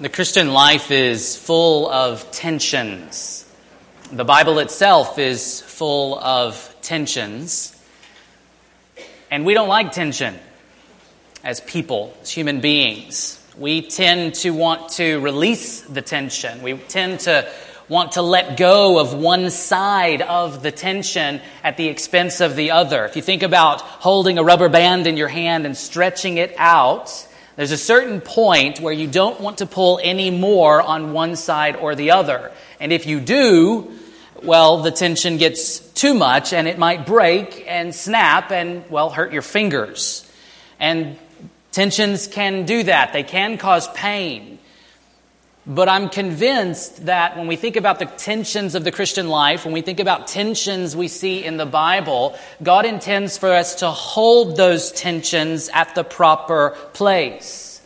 The Christian life is full of tensions. The Bible itself is full of tensions. And we don't like tension as people, as human beings. We tend to want to release the tension. We tend to want to let go of one side of the tension at the expense of the other. If you think about holding a rubber band in your hand and stretching it out, there's a certain point where you don't want to pull any more on one side or the other. And if you do, well, the tension gets too much and it might break and snap and, well, hurt your fingers. And tensions can do that. They can cause pain. But I'm convinced that when we think about the tensions of the Christian life, when we think about tensions we see in the Bible, God intends for us to hold those tensions at the proper place.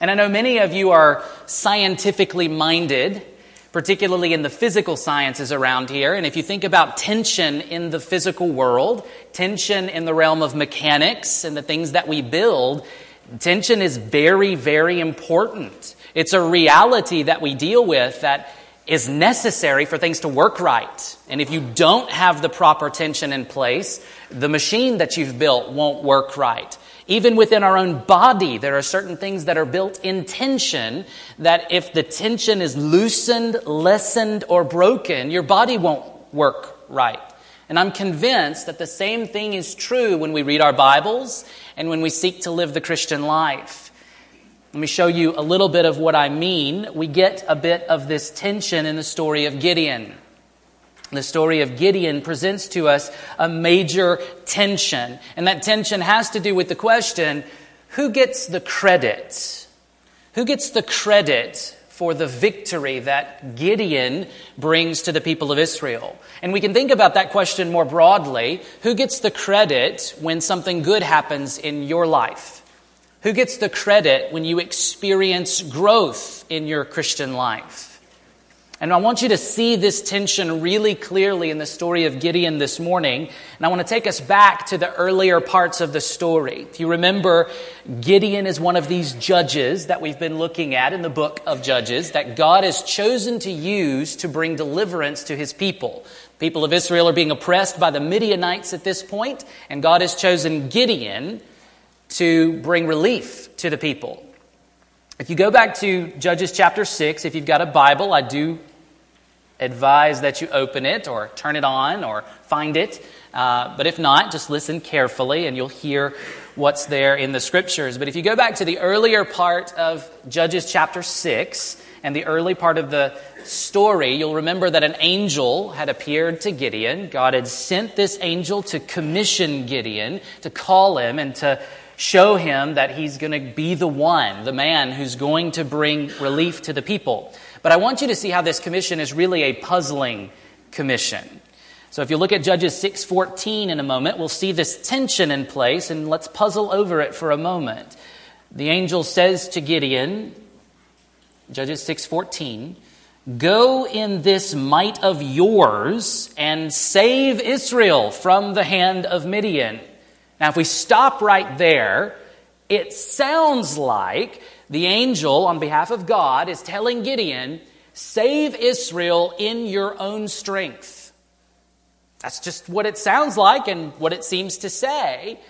And I know many of you are scientifically minded, particularly in the physical sciences around here. And if you think about tension in the physical world, tension in the realm of mechanics and the things that we build, tension is very, very important. It's a reality that we deal with that is necessary for things to work right. And if you don't have the proper tension in place, the machine that you've built won't work right. Even within our own body, there are certain things that are built in tension that if the tension is loosened, lessened, or broken, your body won't work right. And I'm convinced that the same thing is true when we read our Bibles and when we seek to live the Christian life. Let me show you a little bit of what I mean. We get a bit of this tension in the story of Gideon. The story of Gideon presents to us a major tension, and that tension has to do with the question who gets the credit? Who gets the credit for the victory that Gideon brings to the people of Israel? And we can think about that question more broadly. Who gets the credit when something good happens in your life? Who gets the credit when you experience growth in your Christian life? And I want you to see this tension really clearly in the story of Gideon this morning. And I want to take us back to the earlier parts of the story. If you remember, Gideon is one of these judges that we've been looking at in the book of Judges that God has chosen to use to bring deliverance to his people. People of Israel are being oppressed by the Midianites at this point, and God has chosen Gideon to bring relief to the people. If you go back to Judges chapter 6, if you've got a Bible, I do advise that you open it or turn it on or find it. Uh, but if not, just listen carefully and you'll hear what's there in the scriptures. But if you go back to the earlier part of Judges chapter 6 and the early part of the story, you'll remember that an angel had appeared to Gideon. God had sent this angel to commission Gideon, to call him and to show him that he's going to be the one, the man who's going to bring relief to the people. But I want you to see how this commission is really a puzzling commission. So if you look at Judges 6:14 in a moment, we'll see this tension in place and let's puzzle over it for a moment. The angel says to Gideon, Judges 6:14, "Go in this might of yours and save Israel from the hand of Midian." Now, if we stop right there, it sounds like the angel, on behalf of God, is telling Gideon, save Israel in your own strength. That's just what it sounds like and what it seems to say.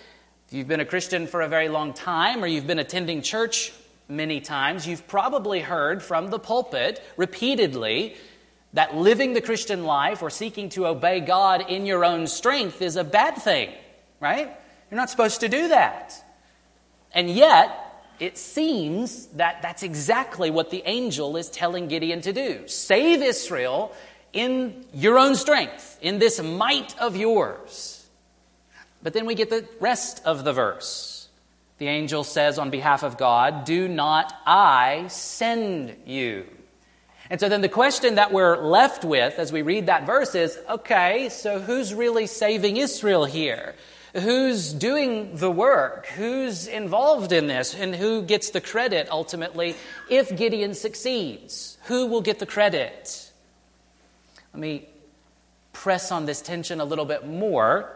If you've been a Christian for a very long time or you've been attending church many times, you've probably heard from the pulpit repeatedly that living the Christian life or seeking to obey God in your own strength is a bad thing, right? You're not supposed to do that. And yet, it seems that that's exactly what the angel is telling Gideon to do save Israel in your own strength, in this might of yours. But then we get the rest of the verse. The angel says on behalf of God, Do not I send you? And so then the question that we're left with as we read that verse is okay, so who's really saving Israel here? Who's doing the work? Who's involved in this? And who gets the credit ultimately if Gideon succeeds? Who will get the credit? Let me press on this tension a little bit more.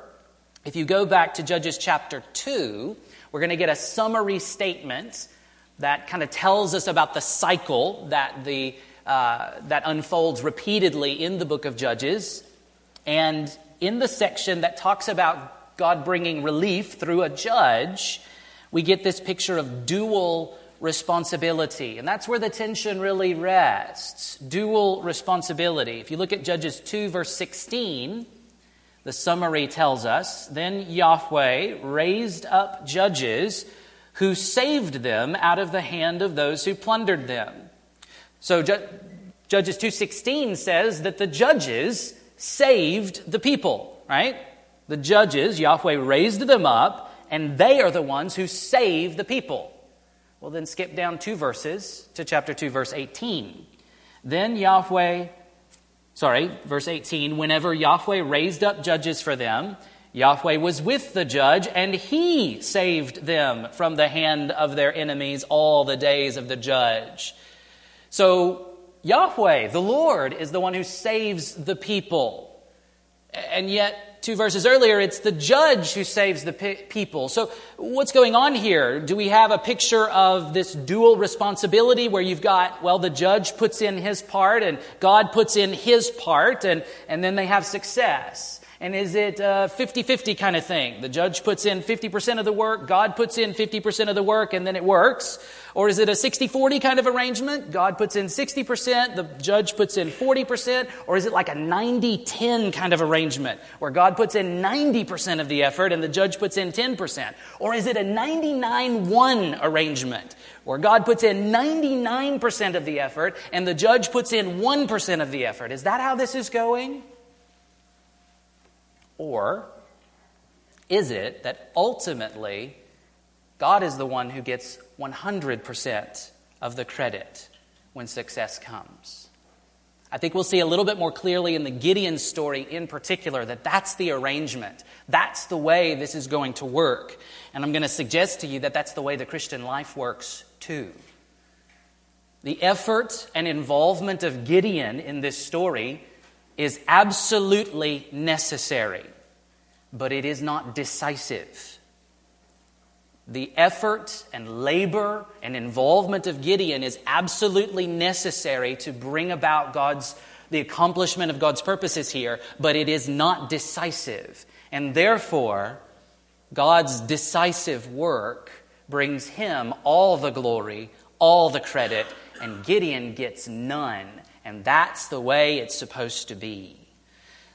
If you go back to Judges chapter 2, we're going to get a summary statement that kind of tells us about the cycle that, the, uh, that unfolds repeatedly in the book of Judges. And in the section that talks about God bringing relief through a judge, we get this picture of dual responsibility. And that's where the tension really rests dual responsibility. If you look at Judges 2, verse 16, the summary tells us Then Yahweh raised up judges who saved them out of the hand of those who plundered them. So Judges 2:16 says that the judges saved the people, right? The judges, Yahweh raised them up, and they are the ones who save the people. Well, then skip down two verses to chapter 2, verse 18. Then Yahweh, sorry, verse 18, whenever Yahweh raised up judges for them, Yahweh was with the judge, and he saved them from the hand of their enemies all the days of the judge. So, Yahweh, the Lord, is the one who saves the people. And yet, two verses earlier, it's the judge who saves the people. So, what's going on here? Do we have a picture of this dual responsibility where you've got, well, the judge puts in his part and God puts in his part, and, and then they have success? And is it a 50 50 kind of thing? The judge puts in 50% of the work, God puts in 50% of the work, and then it works. Or is it a 60 40 kind of arrangement? God puts in 60%, the judge puts in 40%. Or is it like a 90 10 kind of arrangement where God puts in 90% of the effort and the judge puts in 10%? Or is it a 99 1 arrangement where God puts in 99% of the effort and the judge puts in 1% of the effort? Is that how this is going? Or is it that ultimately God is the one who gets 100% of the credit when success comes? I think we'll see a little bit more clearly in the Gideon story in particular that that's the arrangement. That's the way this is going to work. And I'm going to suggest to you that that's the way the Christian life works too. The effort and involvement of Gideon in this story is absolutely necessary, but it is not decisive. The effort and labor and involvement of Gideon is absolutely necessary to bring about God's the accomplishment of God's purposes here, but it is not decisive. And therefore, God's decisive work brings him all the glory, all the credit, and Gideon gets none. And that's the way it's supposed to be.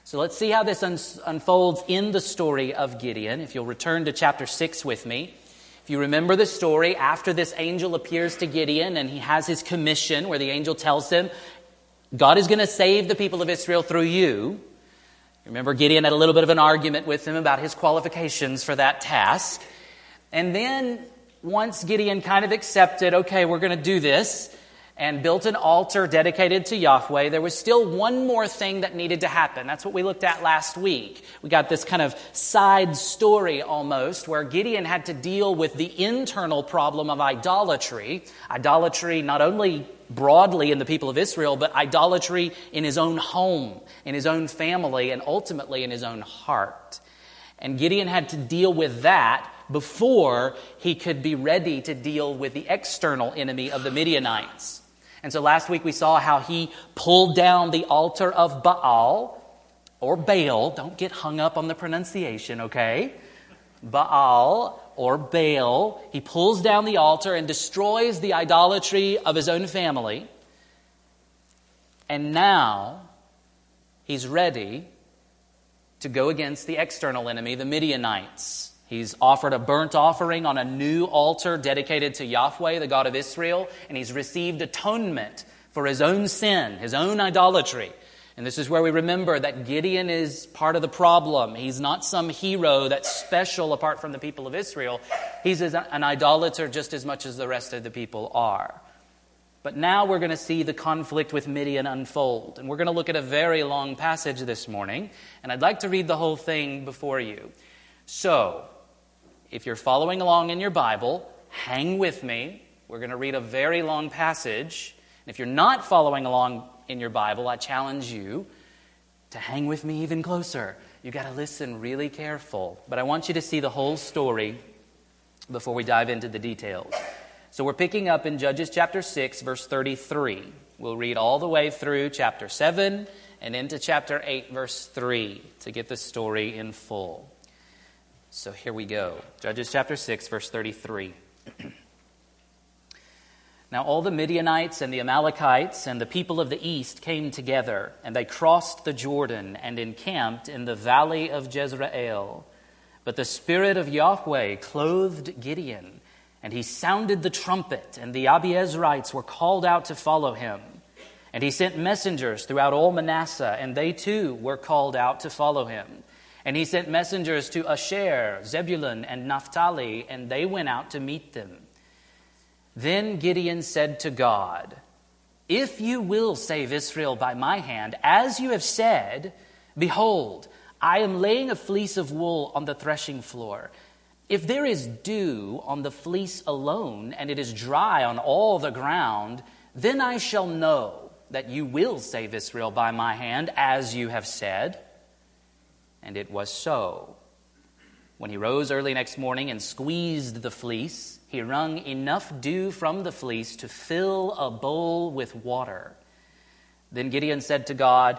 So let's see how this un- unfolds in the story of Gideon. If you'll return to chapter 6 with me. If you remember the story, after this angel appears to Gideon and he has his commission where the angel tells him, God is going to save the people of Israel through you. Remember, Gideon had a little bit of an argument with him about his qualifications for that task. And then, once Gideon kind of accepted, okay, we're going to do this, and built an altar dedicated to Yahweh, there was still one more thing that needed to happen. That's what we looked at last week. We got this kind of side story almost where Gideon had to deal with the internal problem of idolatry. Idolatry not only broadly in the people of Israel, but idolatry in his own home, in his own family, and ultimately in his own heart. And Gideon had to deal with that before he could be ready to deal with the external enemy of the Midianites. And so last week we saw how he pulled down the altar of Baal or Baal. Don't get hung up on the pronunciation, okay? Baal or Baal. He pulls down the altar and destroys the idolatry of his own family. And now he's ready to go against the external enemy, the Midianites. He's offered a burnt offering on a new altar dedicated to Yahweh, the God of Israel, and he's received atonement for his own sin, his own idolatry. And this is where we remember that Gideon is part of the problem. He's not some hero that's special apart from the people of Israel. He's an idolater just as much as the rest of the people are. But now we're going to see the conflict with Midian unfold. And we're going to look at a very long passage this morning. And I'd like to read the whole thing before you. So, if you're following along in your Bible, hang with me. We're going to read a very long passage. And If you're not following along in your Bible, I challenge you to hang with me even closer. You got to listen really careful. But I want you to see the whole story before we dive into the details. So we're picking up in Judges chapter 6, verse 33. We'll read all the way through chapter 7 and into chapter 8, verse 3 to get the story in full. So here we go. Judges chapter 6, verse 33. now all the Midianites and the Amalekites and the people of the east came together, and they crossed the Jordan and encamped in the valley of Jezreel. But the Spirit of Yahweh clothed Gideon and he sounded the trumpet, and the Abiezrites were called out to follow him. And he sent messengers throughout all Manasseh, and they too were called out to follow him. And he sent messengers to Asher, Zebulun, and Naphtali, and they went out to meet them. Then Gideon said to God, If you will save Israel by my hand, as you have said, behold, I am laying a fleece of wool on the threshing floor if there is dew on the fleece alone, and it is dry on all the ground, then I shall know that you will save Israel by my hand, as you have said. And it was so. When he rose early next morning and squeezed the fleece, he wrung enough dew from the fleece to fill a bowl with water. Then Gideon said to God,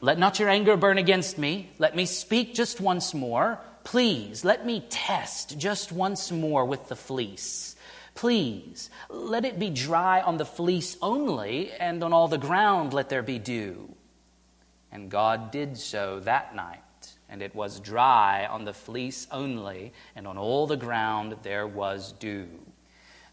Let not your anger burn against me. Let me speak just once more. Please, let me test just once more with the fleece. Please, let it be dry on the fleece only, and on all the ground let there be dew. And God did so that night, and it was dry on the fleece only, and on all the ground there was dew.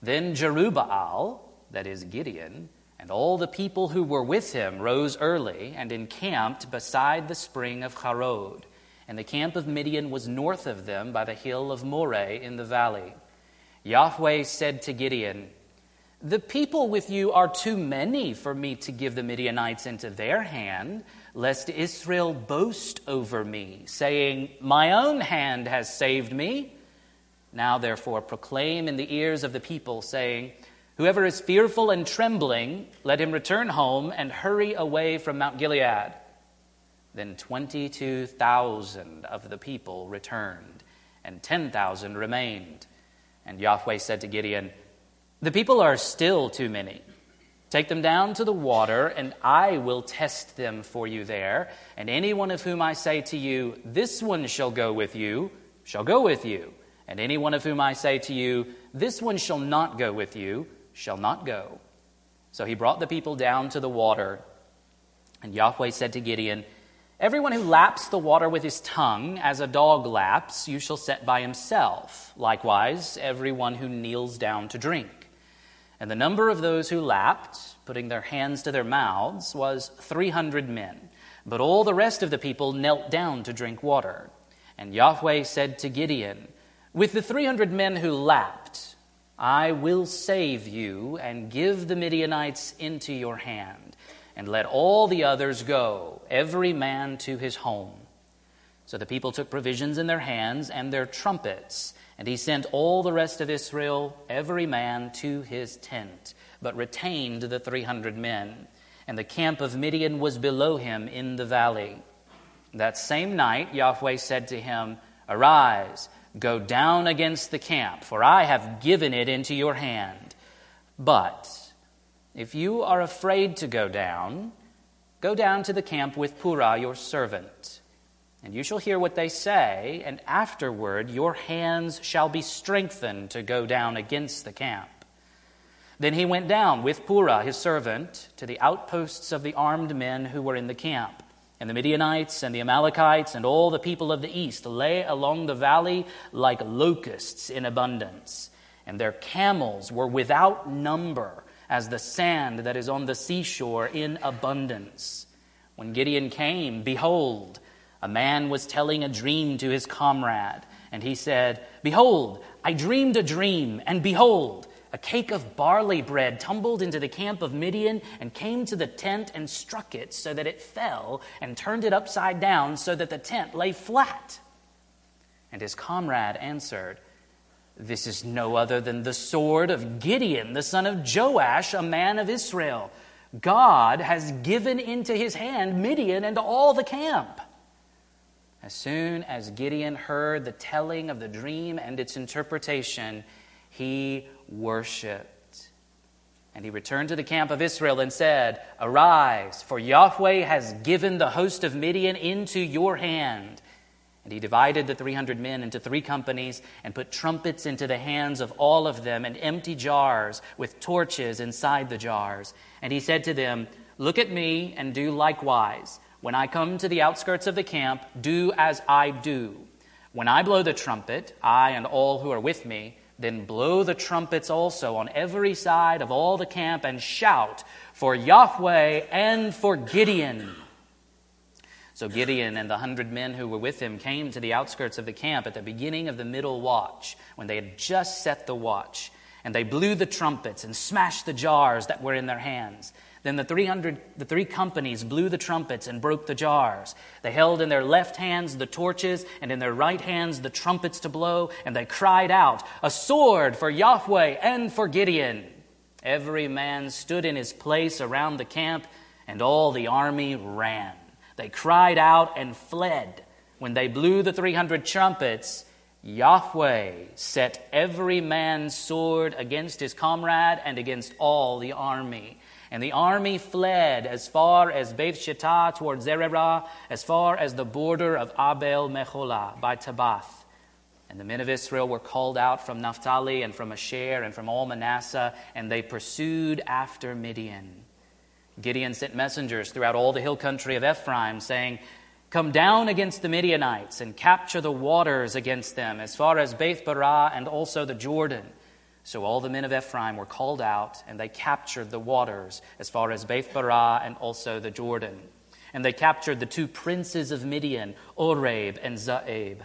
Then Jerubbaal, that is Gideon, and all the people who were with him rose early and encamped beside the spring of Harod and the camp of Midian was north of them by the hill of Moreh in the valley. Yahweh said to Gideon, The people with you are too many for me to give the Midianites into their hand, lest Israel boast over me, saying, My own hand has saved me. Now, therefore, proclaim in the ears of the people, saying, Whoever is fearful and trembling, let him return home and hurry away from Mount Gilead. Then 22,000 of the people returned, and 10,000 remained. And Yahweh said to Gideon, The people are still too many. Take them down to the water, and I will test them for you there. And any one of whom I say to you, This one shall go with you, shall go with you. And any one of whom I say to you, This one shall not go with you, shall not go. So he brought the people down to the water. And Yahweh said to Gideon, Everyone who laps the water with his tongue, as a dog laps, you shall set by himself. Likewise, everyone who kneels down to drink. And the number of those who lapped, putting their hands to their mouths, was 300 men. But all the rest of the people knelt down to drink water. And Yahweh said to Gideon, With the 300 men who lapped, I will save you and give the Midianites into your hand and let all the others go, every man to his home. So the people took provisions in their hands and their trumpets, and he sent all the rest of Israel, every man to his tent, but retained the 300 men. And the camp of Midian was below him in the valley. That same night, Yahweh said to him, Arise, go down against the camp, for I have given it into your hand. But if you are afraid to go down, go down to the camp with Purah, your servant. And you shall hear what they say, and afterward your hands shall be strengthened to go down against the camp. Then he went down with Purah, his servant, to the outposts of the armed men who were in the camp. And the Midianites and the Amalekites and all the people of the east lay along the valley like locusts in abundance. And their camels were without number as the sand that is on the seashore in abundance. When Gideon came, behold, a man was telling a dream to his comrade, and he said, Behold, I dreamed a dream, and behold, a cake of barley bread tumbled into the camp of Midian and came to the tent and struck it so that it fell and turned it upside down so that the tent lay flat. And his comrade answered, this is no other than the sword of Gideon, the son of Joash, a man of Israel. God has given into his hand Midian and all the camp. As soon as Gideon heard the telling of the dream and its interpretation, he worshiped. And he returned to the camp of Israel and said, Arise, for Yahweh has given the host of Midian into your hand. And he divided the 300 men into three companies and put trumpets into the hands of all of them and empty jars with torches inside the jars. And he said to them, Look at me and do likewise. When I come to the outskirts of the camp, do as I do. When I blow the trumpet, I and all who are with me, then blow the trumpets also on every side of all the camp and shout for Yahweh and for Gideon. So Gideon and the hundred men who were with him came to the outskirts of the camp at the beginning of the middle watch, when they had just set the watch. And they blew the trumpets and smashed the jars that were in their hands. Then the 300, the three companies blew the trumpets and broke the jars. They held in their left hands the torches and in their right hands the trumpets to blow, and they cried out, A sword for Yahweh and for Gideon. Every man stood in his place around the camp, and all the army ran. They cried out and fled. When they blew the 300 trumpets, Yahweh set every man's sword against his comrade and against all the army. And the army fled as far as Beth Shittah toward Zererah, as far as the border of Abel Meholah by Tabbath. And the men of Israel were called out from Naphtali and from Asher and from all Manasseh, and they pursued after Midian. Gideon sent messengers throughout all the hill country of Ephraim, saying, Come down against the Midianites and capture the waters against them, as far as Beth Barah and also the Jordan. So all the men of Ephraim were called out, and they captured the waters, as far as Beth Barah and also the Jordan. And they captured the two princes of Midian, Oreb and Zeeb.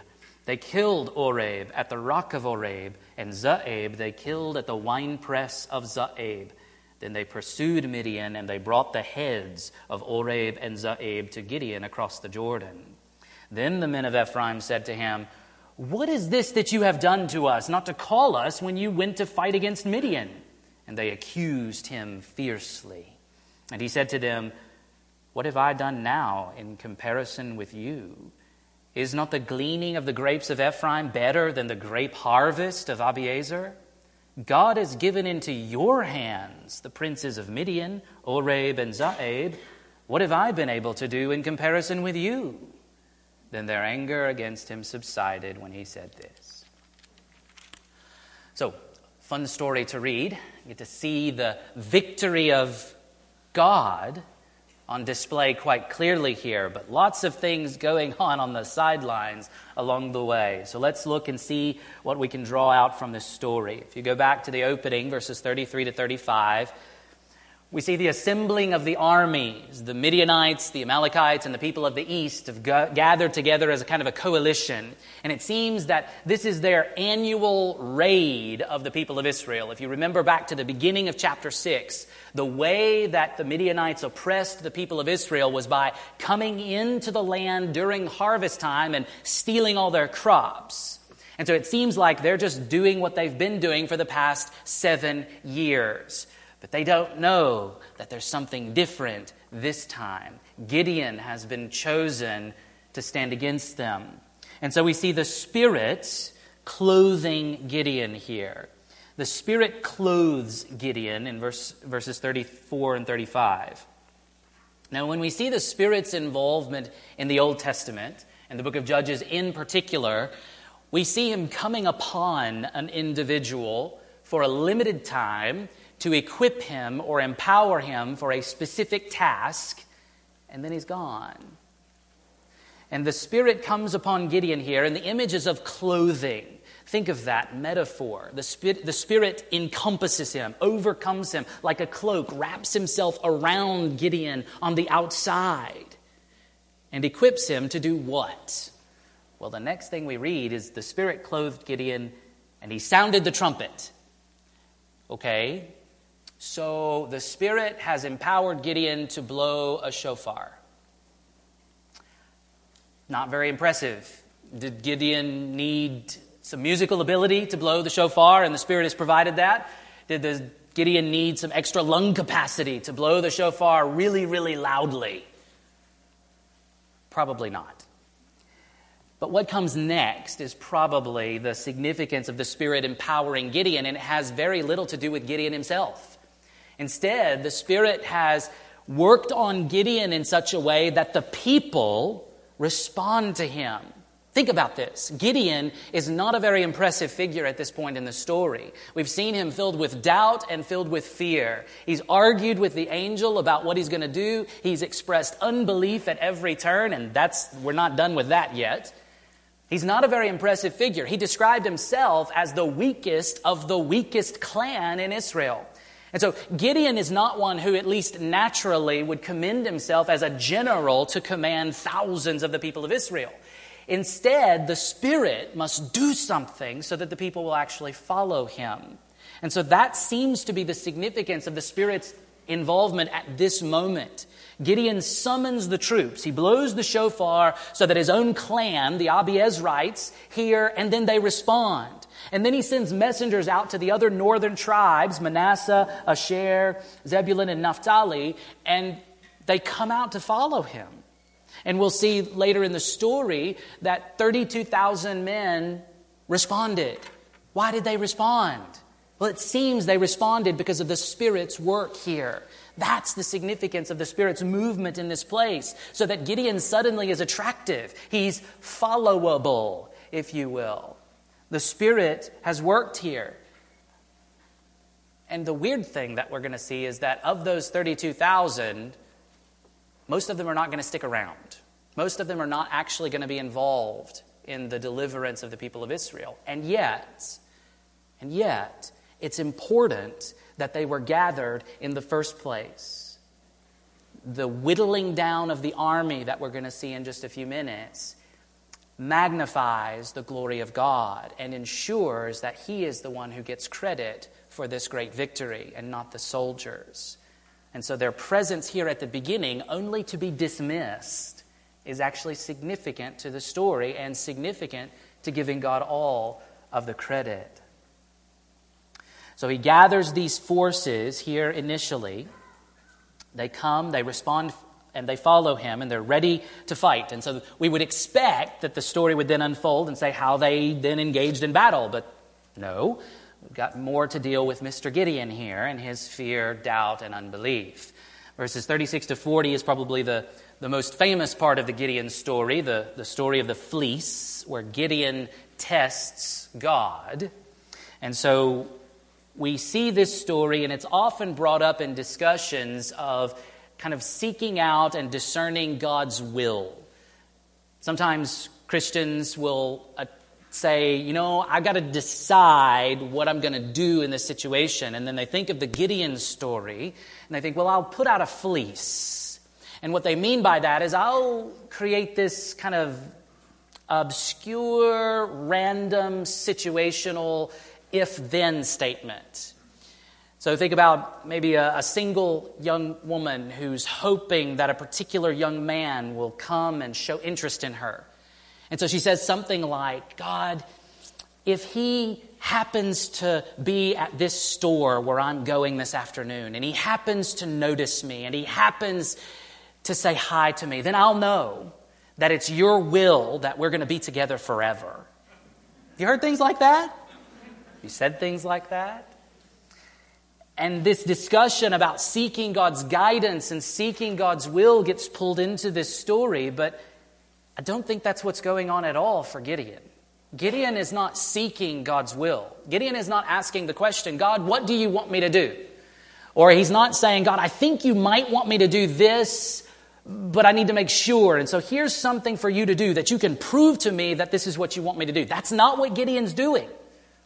They killed Oreb at the rock of Oreb, and Zeeb they killed at the winepress of Zeeb. Then they pursued Midian, and they brought the heads of Oreb and Zeeb to Gideon across the Jordan. Then the men of Ephraim said to him, What is this that you have done to us, not to call us when you went to fight against Midian? And they accused him fiercely. And he said to them, What have I done now in comparison with you? Is not the gleaning of the grapes of Ephraim better than the grape harvest of Abiezer? God has given into your hands the princes of Midian, Oreb and Zeeb. What have I been able to do in comparison with you? Then their anger against him subsided when he said this. So, fun story to read. You get to see the victory of God on display quite clearly here, but lots of things going on on the sidelines along the way. So let's look and see what we can draw out from this story. If you go back to the opening, verses 33 to 35, we see the assembling of the armies. The Midianites, the Amalekites, and the people of the east have gathered together as a kind of a coalition. And it seems that this is their annual raid of the people of Israel. If you remember back to the beginning of chapter 6, the way that the Midianites oppressed the people of Israel was by coming into the land during harvest time and stealing all their crops. And so it seems like they're just doing what they've been doing for the past seven years. But they don't know that there's something different this time. Gideon has been chosen to stand against them. And so we see the Spirit clothing Gideon here. The Spirit clothes Gideon in verse, verses 34 and 35. Now, when we see the Spirit's involvement in the Old Testament, and the book of Judges in particular, we see him coming upon an individual for a limited time to equip him or empower him for a specific task, and then he's gone. And the Spirit comes upon Gideon here, and the images of clothing. Think of that metaphor. The spirit, the spirit encompasses him, overcomes him like a cloak, wraps himself around Gideon on the outside, and equips him to do what? Well, the next thing we read is the Spirit clothed Gideon, and he sounded the trumpet. Okay, so the Spirit has empowered Gideon to blow a shofar. Not very impressive. Did Gideon need some musical ability to blow the shofar, and the Spirit has provided that? Did the Gideon need some extra lung capacity to blow the shofar really, really loudly? Probably not. But what comes next is probably the significance of the Spirit empowering Gideon, and it has very little to do with Gideon himself. Instead, the Spirit has worked on Gideon in such a way that the people respond to him. Think about this. Gideon is not a very impressive figure at this point in the story. We've seen him filled with doubt and filled with fear. He's argued with the angel about what he's going to do. He's expressed unbelief at every turn, and that's, we're not done with that yet. He's not a very impressive figure. He described himself as the weakest of the weakest clan in Israel. And so Gideon is not one who, at least naturally, would commend himself as a general to command thousands of the people of Israel. Instead, the Spirit must do something so that the people will actually follow him. And so that seems to be the significance of the Spirit's involvement at this moment. Gideon summons the troops. He blows the shofar so that his own clan, the Abiezrites, hear and then they respond. And then he sends messengers out to the other northern tribes, Manasseh, Asher, Zebulun, and Naphtali, and they come out to follow him. And we'll see later in the story that 32,000 men responded. Why did they respond? Well, it seems they responded because of the Spirit's work here. That's the significance of the Spirit's movement in this place, so that Gideon suddenly is attractive. He's followable, if you will. The Spirit has worked here. And the weird thing that we're going to see is that of those 32,000, most of them are not going to stick around. Most of them are not actually going to be involved in the deliverance of the people of Israel. And yet, and yet, it's important that they were gathered in the first place. The whittling down of the army that we're going to see in just a few minutes magnifies the glory of God and ensures that He is the one who gets credit for this great victory and not the soldiers. And so their presence here at the beginning, only to be dismissed, is actually significant to the story and significant to giving God all of the credit. So he gathers these forces here initially. They come, they respond, and they follow him, and they're ready to fight. And so we would expect that the story would then unfold and say how they then engaged in battle. But no, we've got more to deal with Mr. Gideon here and his fear, doubt, and unbelief. Verses 36 to 40 is probably the, the most famous part of the Gideon story, the, the story of the fleece, where Gideon tests God. And so we see this story, and it's often brought up in discussions of kind of seeking out and discerning God's will. Sometimes Christians will uh, say, you know, I've got to decide what I'm going to do in this situation. And then they think of the Gideon story, and they think, well, I'll put out a fleece. And what they mean by that is I'll create this kind of obscure, random, situational if then statement. So think about maybe a, a, single young woman who's hoping that a particular young man will come and show interest in her. And so she says something like, God, if he happens to be at this store where I'm going this afternoon, and he happens to notice me, and he happens to say hi to me, then I'll know that it's your will that we're going to be together forever. You heard things like that? You said things like that? And this discussion about seeking God's guidance and seeking God's will gets pulled into this story, but I don't think that's what's going on at all for Gideon. Gideon is not seeking God's will. Gideon is not asking the question, God, what do you want me to do? Or he's not saying, God, I think you might want me to do this, but I need to make sure. And so here's something for you to do that you can prove to me that this is what you want me to do. That's not what Gideon's doing.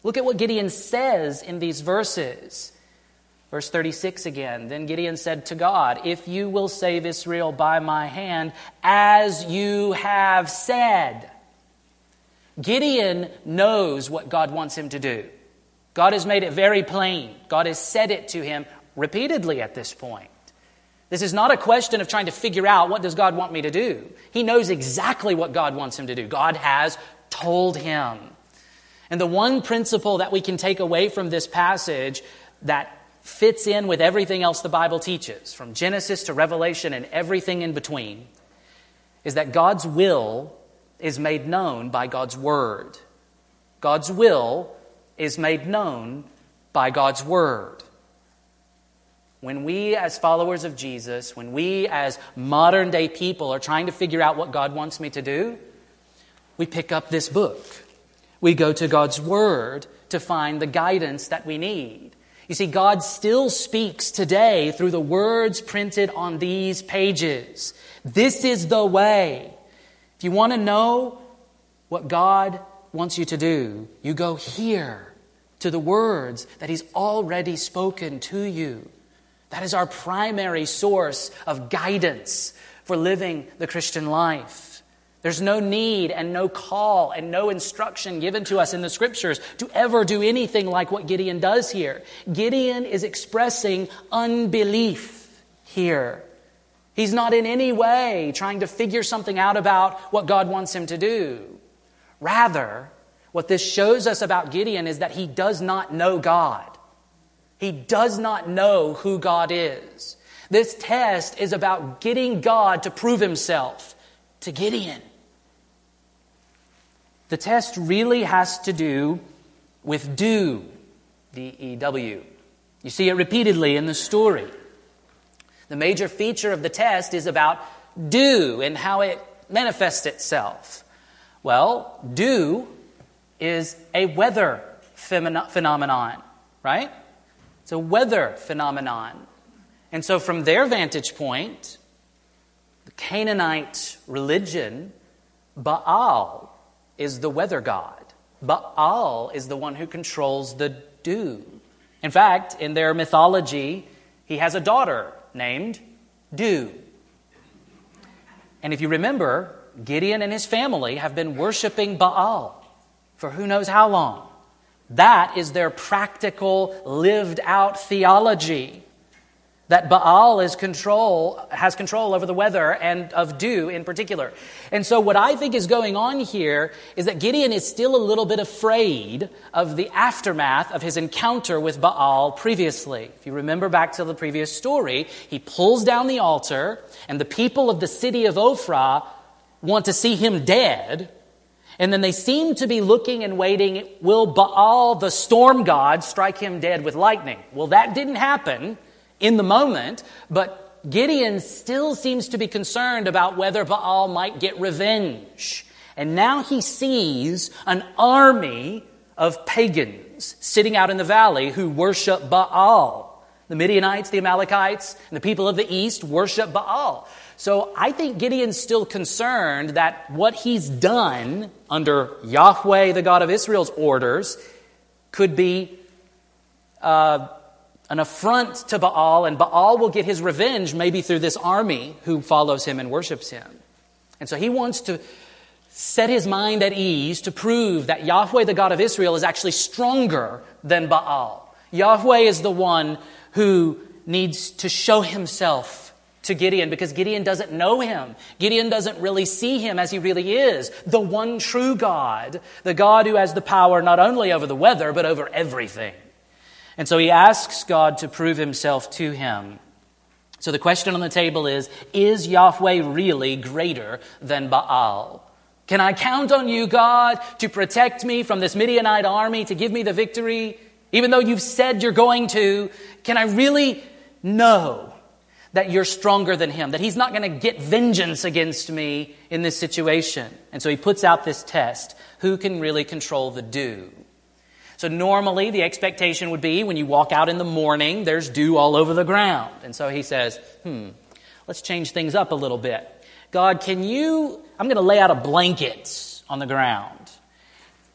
Look at what Gideon says in these verses. Verse 36 again. Then Gideon said to God, If you will save Israel by my hand, as you have said. Gideon knows what God wants him to do. God has made it very plain. God has said it to him repeatedly at this point. This is not a question of trying to figure out what does God want me to do. He knows exactly what God wants him to do. God has told him. And the one principle that we can take away from this passage that fits in with everything else the Bible teaches, from Genesis to Revelation and everything in between, is that God's will is made known by God's Word. God's will is made known by God's Word. When we, as followers of Jesus, when we, as modern day people, are trying to figure out what God wants me to do, we pick up this book. We go to God's Word to find the guidance that we need. You see, God still speaks today through the words printed on these pages. This is the way. If you want to know what God wants you to do, you go here to the words that He's already spoken to you. That is our primary source of guidance for living the Christian life. There's no need and no call and no instruction given to us in the scriptures to ever do anything like what Gideon does here. Gideon is expressing unbelief here. He's not in any way trying to figure something out about what God wants him to do. Rather, what this shows us about Gideon is that he does not know God. He does not know who God is. This test is about getting God to prove himself to Gideon. The test really has to do with dew, D E W. You see it repeatedly in the story. The major feature of the test is about dew and how it manifests itself. Well, dew is a weather phenomenon, right? It's a weather phenomenon. And so, from their vantage point, the Canaanite religion, Baal is the weather god. Baal is the one who controls the dew. In fact, in their mythology, he has a daughter named Dew. And if you remember, Gideon and his family have been worshiping Baal for who knows how long. That is their practical, lived out theology. That Baal is control, has control over the weather and of dew in particular. And so, what I think is going on here is that Gideon is still a little bit afraid of the aftermath of his encounter with Baal previously. If you remember back to the previous story, he pulls down the altar, and the people of the city of Ophrah want to see him dead and then they seem to be looking and waiting will Baal, the storm god, strike him dead with lightning? Well, that didn't happen in the moment, but Gideon still seems to be concerned about whether Baal might get revenge. And now he sees an army of pagans sitting out in the valley who worship Baal. The Midianites, the Amalekites, and the people of the east worship Baal. So I think Gideon's still concerned that what he's done under Yahweh, the God of Israel's orders, could be uh, an affront to Baal, and Baal will get his revenge maybe through this army who follows him and worships him. And so he wants to set his mind at ease to prove that Yahweh, the God of Israel, is actually stronger than Baal. Yahweh is the one who needs to show himself to Gideon because Gideon doesn't know him. Gideon doesn't really see him as he really is the one true God, the God who has the power not only over the weather, but over everything. And so he asks God to prove himself to him. So the question on the table is Is Yahweh really greater than Baal? Can I count on you, God, to protect me from this Midianite army, to give me the victory? Even though you've said you're going to, can I really know that you're stronger than him, that he's not going to get vengeance against me in this situation. And so he puts out this test who can really control the dew? So normally the expectation would be when you walk out in the morning, there's dew all over the ground. And so he says, hmm, let's change things up a little bit. God, can you, I'm going to lay out a blanket on the ground.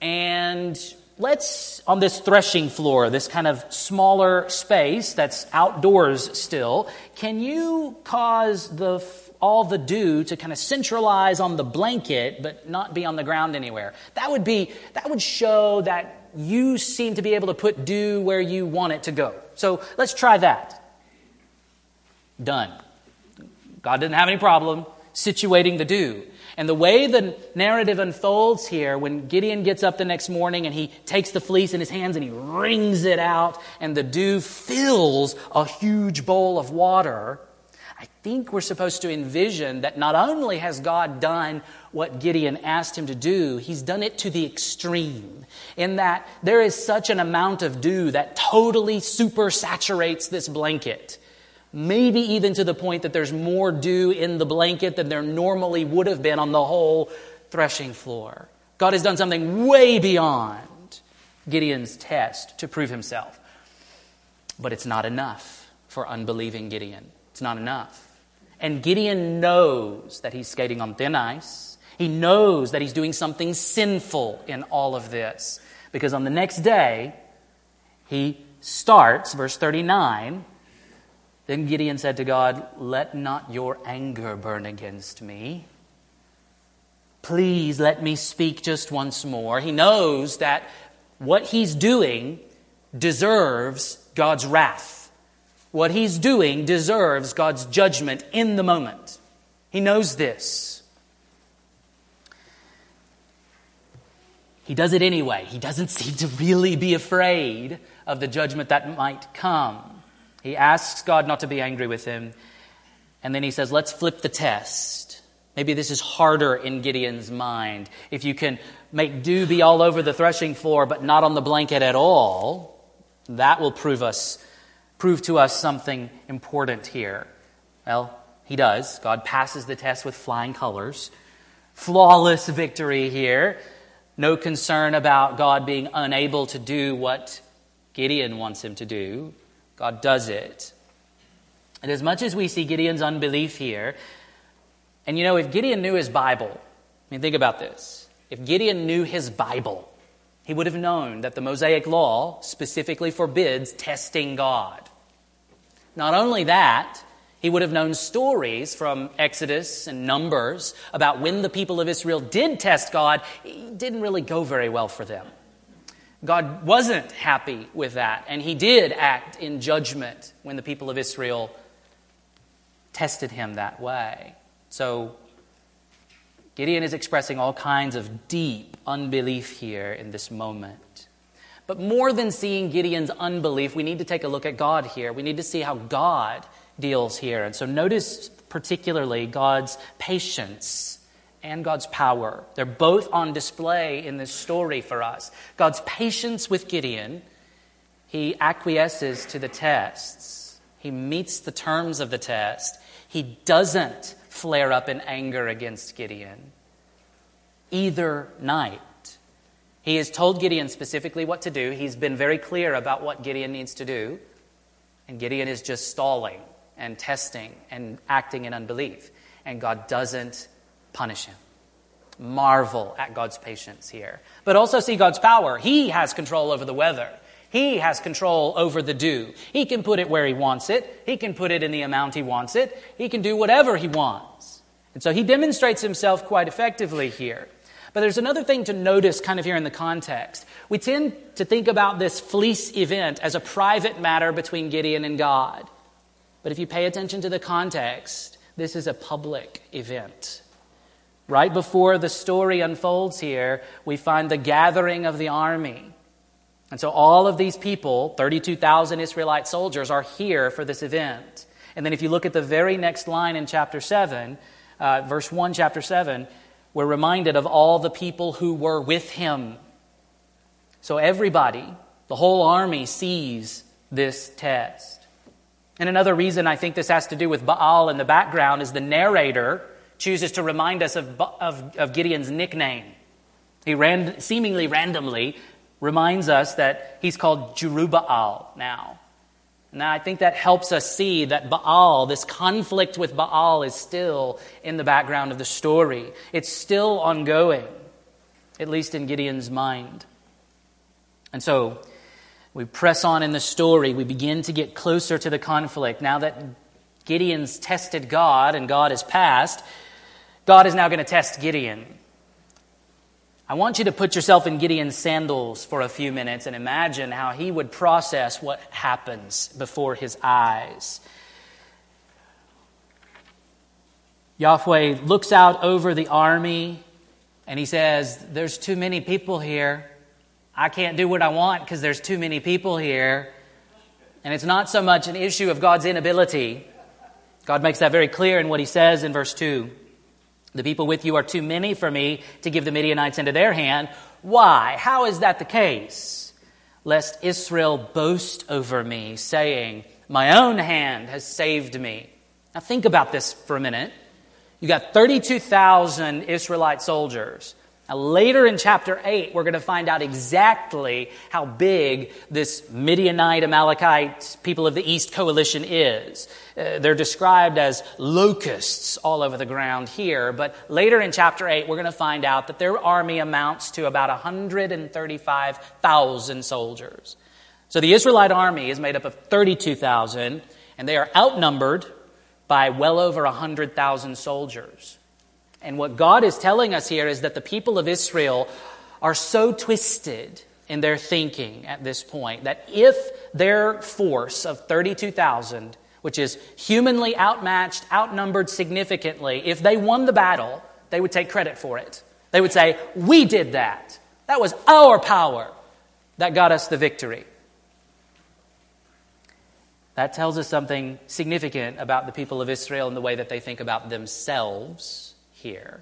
And let's, on this threshing floor, this kind of smaller space that's outdoors still, can you cause the, all the dew to kind of centralize on the blanket but not be on the ground anywhere? That would be, that would show that you seem to be able to put dew where you want it to go. So let's try that. Done. God didn't have any problem situating the dew. And the way the narrative unfolds here, when Gideon gets up the next morning and he takes the fleece in his hands and he wrings it out, and the dew fills a huge bowl of water, I think we're supposed to envision that not only has God done what Gideon asked him to do, he's done it to the extreme, in that there is such an amount of dew that totally supersaturates this blanket. Maybe even to the point that there's more dew in the blanket than there normally would have been on the whole threshing floor. God has done something way beyond Gideon's test to prove himself. But it's not enough for unbelieving Gideon. It's not enough. And Gideon knows that he's skating on thin ice. He knows that he's doing something sinful in all of this. Because on the next day, he starts, verse 39. Then Gideon said to God, Let not your anger burn against me. Please let me speak just once more. He knows that what he's doing deserves God's wrath. What he's doing deserves God's judgment in the moment. He knows this. He does it anyway. He doesn't seem to really be afraid of the judgment that might come. He asks God not to be angry with him. And then he says, Let's flip the test. Maybe this is harder in Gideon's mind. If you can make dew be all over the threshing floor but not on the blanket at all, that will prove us prove to us something important here. Well, he does. God passes the test with flying colors. Flawless victory here. No concern about God being unable to do what Gideon wants him to do. God does it. And as much as we see Gideon's unbelief here, and you know, if Gideon knew his Bible, I mean, think about this. If Gideon knew his Bible, he would have known that the Mosaic Law specifically forbids testing God. Not only that, he would have known stories from Exodus and Numbers about when the people of Israel did test God. It didn't really go very well for them. God wasn't happy with that, and he did act in judgment when the people of Israel tested him that way. So, Gideon is expressing all kinds of deep unbelief here in this moment. But more than seeing Gideon's unbelief, we need to take a look at God here. We need to see how God deals here. And so notice particularly God's patience and God's power. They're both on display in this story for us. God's patience with Gideon, he acquiesces to the tests, he meets the terms of the test, he doesn't flare up in anger against Gideon. Either night. He has told Gideon specifically what to do. He's been very clear about what Gideon needs to do. And Gideon is just stalling and testing and acting in unbelief. And God doesn't punish him. Marvel at God's patience here. But also see God's power. He has control over the weather. He has control over the dew. He can put it where he wants it. He can put it in the amount he wants it. He can do whatever he wants. And so he demonstrates himself quite effectively here. But there's another thing to notice kind of here in the context. We tend to think about this fleece event as a private matter between Gideon and God. But if you pay attention to the context, this is a public event. Right before the story unfolds here, we find the gathering of the army. And so all of these people, 32,000 Israelite soldiers, are here for this event. And then if you look at the very next line in chapter 7, uh, verse 1, chapter 7, we're reminded of all the people who were with him. So everybody, the whole army, sees this test. And another reason I think this has to do with Baal in the background is the narrator chooses to remind us of, of, of Gideon's nickname. He ran, seemingly randomly reminds us that he's called Jerubbaal now. Now, I think that helps us see that Baal, this conflict with Baal, is still in the background of the story. It's still ongoing, at least in Gideon's mind. And so, we press on in the story. We begin to get closer to the conflict. Now that Gideon's tested God and God has passed, God is now going to test Gideon. I want you to put yourself in Gideon's sandals for a few minutes and imagine how he would process what happens before his eyes. Yahweh looks out over the army and he says, There's too many people here. I can't do what I want because there's too many people here. And it's not so much an issue of God's inability God makes that very clear in what he says in verse 2. The people with you are too many for me to give the Midianites into their hand. Why? How is that the case? Lest Israel boast over me, saying, My own hand has saved me. Now think about this for a minute. You got 32,000 Israelite soldiers. Now, later in chapter 8, we're going to find out exactly how big this Midianite, Amalekite, people of the East coalition is. Uh, they're described as locusts all over the ground here, but later in chapter 8, we're going to find out that their army amounts to about 135,000 soldiers. So the Israelite army is made up of 32,000, and they are outnumbered by well over 100,000 soldiers. And what God is telling us here is that the people of Israel are so twisted in their thinking at this point that if their force of 32,000, which is humanly outmatched, outnumbered significantly, if they won the battle, they would take credit for it. They would say, We did that. That was our power that got us the victory. That tells us something significant about the people of Israel and the way that they think about themselves here.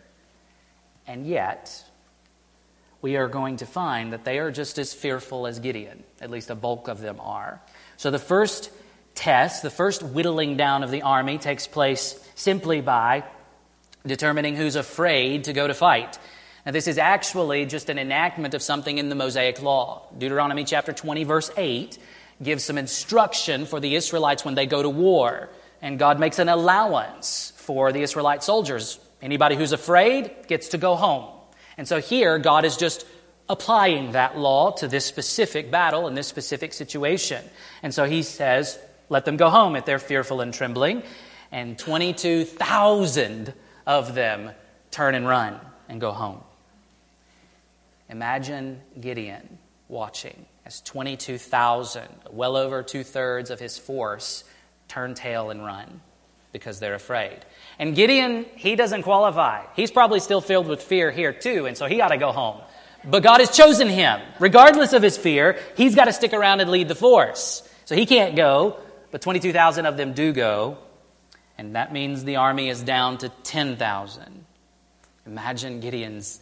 And yet, we are going to find that they are just as fearful as Gideon. At least a bulk of them are. So the first test, the first whittling down of the army, takes place simply by determining who's afraid to go to fight. Now, this is actually just an enactment of something in the Mosaic Law. Deuteronomy chapter 20, verse 8 gives some instruction for the Israelites when they go to war. And God makes an allowance for the Israelite soldiers. Anybody who's afraid gets to go home. And so here, God is just applying that law to this specific battle and this specific situation. And so he says, let them go home if they're fearful and trembling. And 22,000 of them turn and run and go home. Imagine Gideon watching as 22,000, well over two thirds of his force, turn tail and run because they're afraid. And Gideon, he doesn't qualify. He's probably still filled with fear here too, and so he got to go home. But God has chosen him. Regardless of his fear, he's got to stick around and lead the force. So he can't go, but 22,000 of them do go. And that means the army is down to 10,000. Imagine Gideon's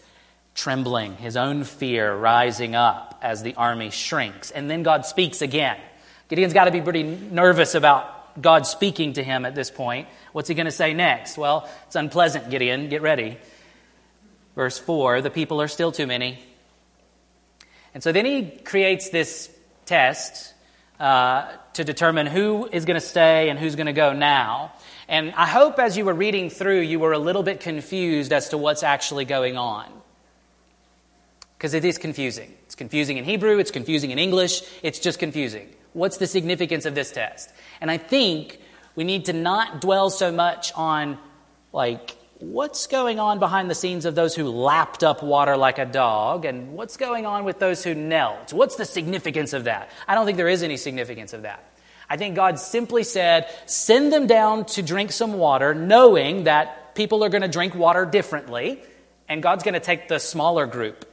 trembling, his own fear rising up as the army shrinks. And then God speaks again. Gideon's got to be pretty nervous about God speaking to him at this point. What's he going to say next? Well, it's unpleasant, Gideon. Get ready. Verse 4 the people are still too many. And so then he creates this test uh, to determine who is going to stay and who's going to go now. And I hope as you were reading through, you were a little bit confused as to what's actually going on. Because it is confusing. It's confusing in Hebrew, it's confusing in English, it's just confusing. What's the significance of this test? And I think we need to not dwell so much on, like, what's going on behind the scenes of those who lapped up water like a dog, and what's going on with those who knelt? What's the significance of that? I don't think there is any significance of that. I think God simply said, send them down to drink some water, knowing that people are going to drink water differently, and God's going to take the smaller group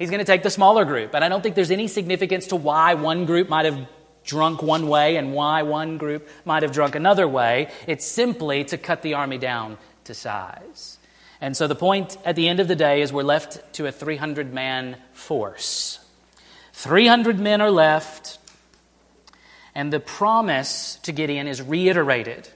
He's going to take the smaller group. And I don't think there's any significance to why one group might have drunk one way and why one group might have drunk another way. It's simply to cut the army down to size. And so the point at the end of the day is we're left to a 300 man force. 300 men are left, and the promise to Gideon is reiterated.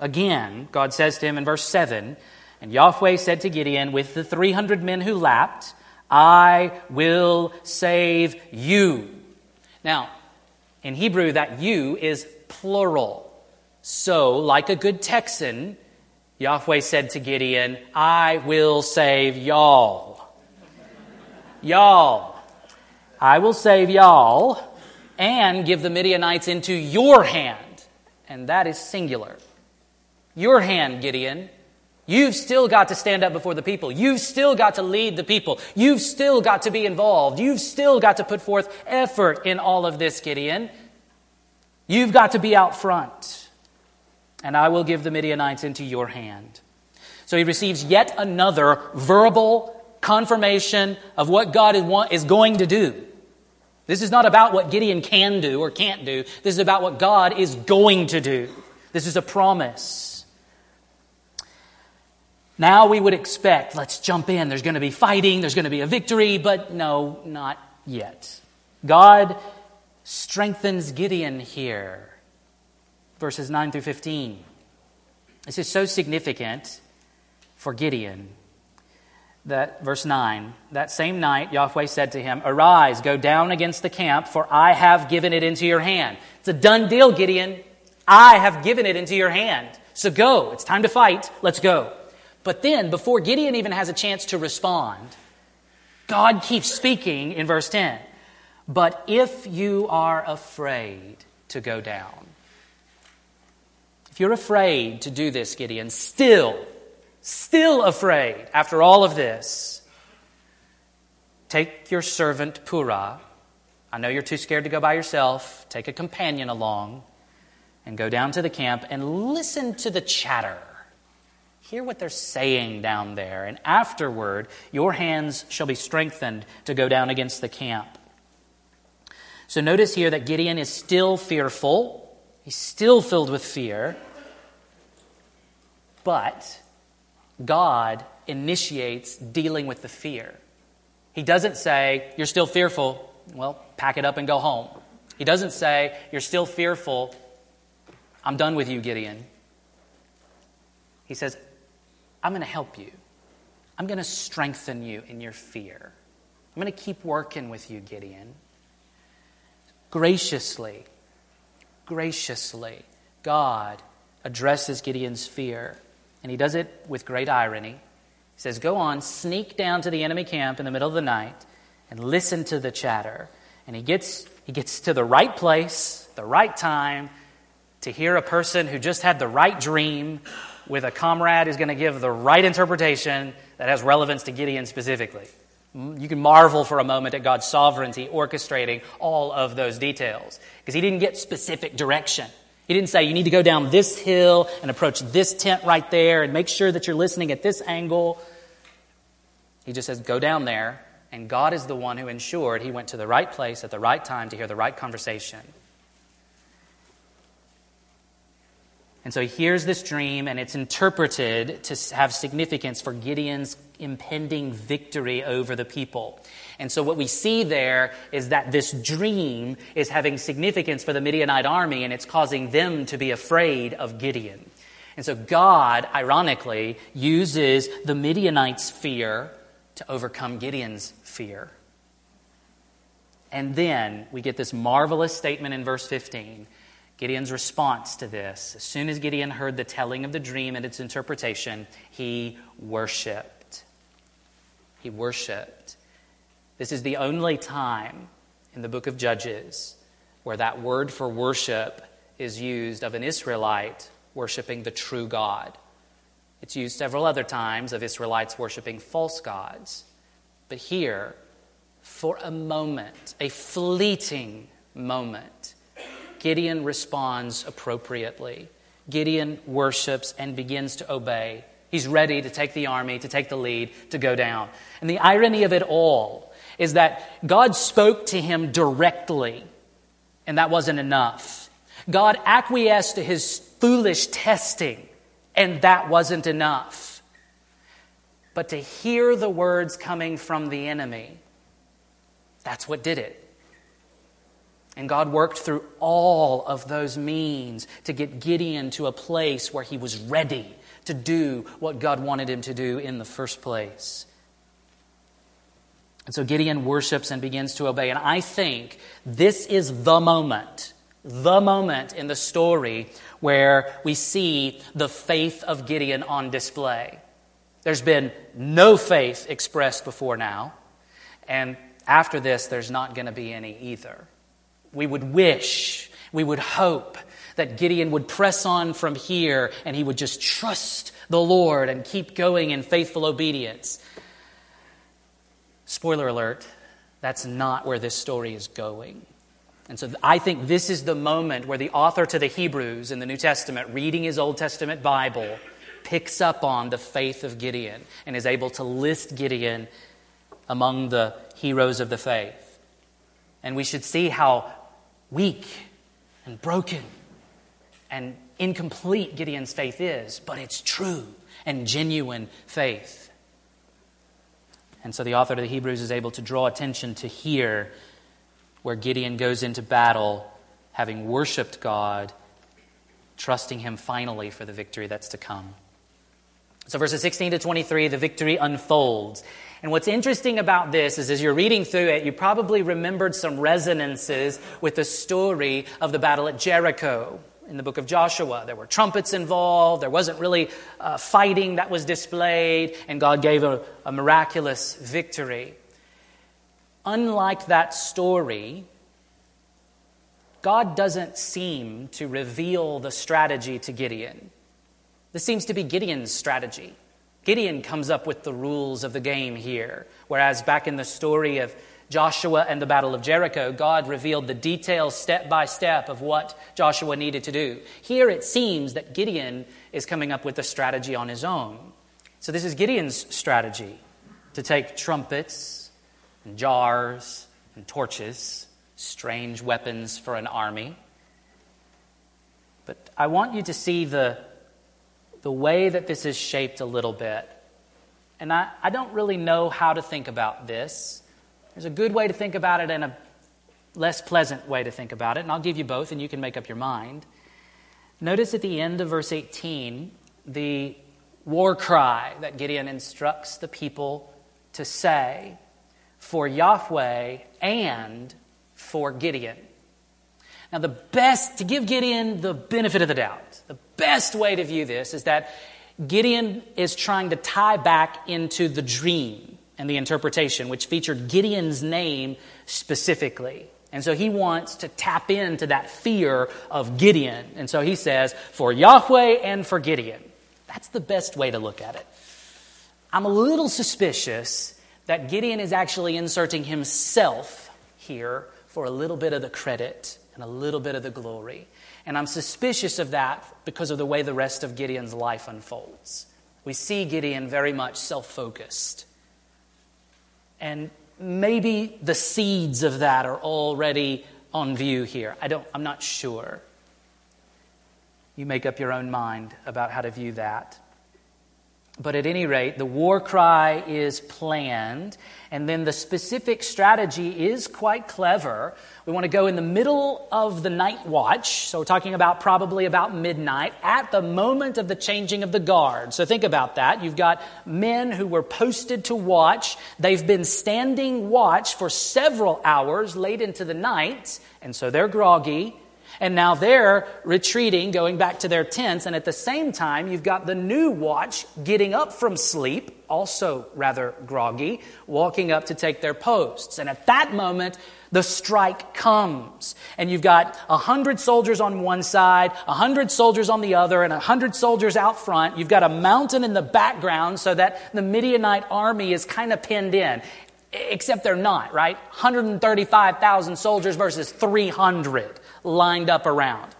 Again, God says to him in verse 7 And Yahweh said to Gideon, With the 300 men who lapped, I will save you. Now, in Hebrew, that you is plural. So, like a good Texan, Yahweh said to Gideon, I will save y'all. y'all. I will save y'all and give the Midianites into your hand. And that is singular. Your hand, Gideon. You've still got to stand up before the people. You've still got to lead the people. You've still got to be involved. You've still got to put forth effort in all of this, Gideon. You've got to be out front. And I will give the Midianites into your hand. So he receives yet another verbal confirmation of what God is going to do. This is not about what Gideon can do or can't do. This is about what God is going to do. This is a promise. Now we would expect, let's jump in. There's going to be fighting, there's going to be a victory, but no, not yet. God strengthens Gideon here. Verses 9 through 15. This is so significant for Gideon that verse 9 that same night yahweh said to him arise go down against the camp for i have given it into your hand it's a done deal gideon i have given it into your hand so go it's time to fight let's go but then before gideon even has a chance to respond god keeps speaking in verse 10 but if you are afraid to go down if you're afraid to do this gideon still still afraid after all of this, take your servant Purah. I know you're too scared to go by yourself. Take a companion along and go down to the camp and listen to the chatter. Hear what they're saying down there. And afterward, your hands shall be strengthened to go down against the camp. So notice here that Gideon is still fearful. He's still filled with fear. But God initiates dealing with the fear. He doesn't say, You're still fearful. Well, pack it up and go home. He doesn't say, You're still fearful. I'm done with you, Gideon. He says, I'm going to help you. I'm going to strengthen you in your fear. I'm going to keep working with you, Gideon. Graciously, graciously, God addresses Gideon's fear and he does it with great irony. He says, Go on, sneak down to the enemy camp in the middle of the night and listen to the chatter. And he gets, he gets to the right place, the right time, to hear a person who just had the right dream with a comrade who's going to give the right interpretation that has relevance to Gideon specifically. Mm, you can marvel for a moment at God's sovereignty orchestrating all of those details because he didn't get specific direction. He didn't say you need to go down this hill and approach this tent right there and make sure that you're listening at this angle. He just says go down there, and God is the one who ensured he went to the right place at the right time to hear the right conversation. And so he hears this dream, and it's interpreted to have significance for Gideon's impending victory over the people. And so what we see there is that this dream is having significance for the Midianite army, and it's causing them to be afraid of Gideon. And so God, ironically, uses the Midianites' fear to overcome Gideon's fear. And then we get this marvelous statement in verse 15 Gideon's response to this. As soon as Gideon heard the telling of the dream and its interpretation, he worshiped. He worshiped. This is the only time in the book of Judges where that word for worship is used of an Israelite worshiping the true God. It's used several other times of Israelites worshiping false gods. But here, for a moment, a fleeting moment, Gideon responds appropriately. Gideon worships and begins to obey. He's ready to take the army, to take the lead, to go down. And the irony of it all is that God spoke to him directly, and that wasn't enough. God acquiesced to his foolish testing, and that wasn't enough. But to hear the words coming from the enemy, that's what did it. And God worked through all of those means to get Gideon to a place where he was ready to do what God wanted him to do in the first place. And so Gideon worships and begins to obey. And I think this is the moment, the moment in the story where we see the faith of Gideon on display. There's been no faith expressed before now. And after this, there's not going to be any either. We would wish, we would hope that Gideon would press on from here and he would just trust the Lord and keep going in faithful obedience. Spoiler alert, that's not where this story is going. And so I think this is the moment where the author to the Hebrews in the New Testament, reading his Old Testament Bible, picks up on the faith of Gideon and is able to list Gideon among the heroes of the faith. And we should see how weak and broken and incomplete Gideon's faith is, but it's true and genuine faith. And so the author of the Hebrews is able to draw attention to here where Gideon goes into battle having worshiped God, trusting Him finally for the victory that's to come. So, verses 16 to 23, the victory unfolds. And what's interesting about this is as you're reading through it, you probably remembered some resonances with the story of the battle at Jericho in the book of Joshua. There were trumpets involved, there wasn't really uh, fighting that was displayed, and God gave a, a miraculous victory. Unlike that story, God doesn't seem to reveal the strategy to Gideon. This seems to be Gideon's strategy. Gideon comes up with the rules of the game here, whereas back in the story of Joshua and the Battle of Jericho, God revealed the details step by step of what Joshua needed to do. Here it seems that Gideon is coming up with a strategy on his own. So this is Gideon's strategy to take trumpets and jars and torches, strange weapons for an army. But I want you to see the the way that this is shaped a little bit. And I, I don't really know how to think about this. There's a good way to think about it and a less pleasant way to think about it, and I'll give you both and you can make up your mind. Notice at the end of verse 18 the war cry that Gideon instructs the people to say for Yahweh and for Gideon. Now, the best, to give Gideon the benefit of the doubt, best way to view this is that Gideon is trying to tie back into the dream and the interpretation, which featured Gideon's name specifically. And so he wants to tap into that fear of Gideon. And so he says, for Yahweh and for Gideon. That's the best way to look at it. I'm a little suspicious that Gideon is actually inserting himself here for a little bit of the credit and a little bit of the glory. And I'm suspicious of that because of the way the rest of Gideon's life unfolds. We see Gideon very much self focused. And maybe the seeds of that are already on view here. I don't, I'm not sure. You make up your own mind about how to view that. But at any rate, the war cry is planned, and then the specific strategy is quite clever. We want to go in the middle of the night watch, so we're talking about probably about midnight, at the moment of the changing of the guard. So think about that. You've got men who were posted to watch. They've been standing watch for several hours late into the night, and so they're groggy. And now they're retreating, going back to their tents. And at the same time, you've got the new watch getting up from sleep, also rather groggy, walking up to take their posts. And at that moment, the strike comes. And you've got a hundred soldiers on one side, a hundred soldiers on the other, and a hundred soldiers out front. You've got a mountain in the background so that the Midianite army is kind of pinned in. Except they're not, right? 135,000 soldiers versus 300 lined up around.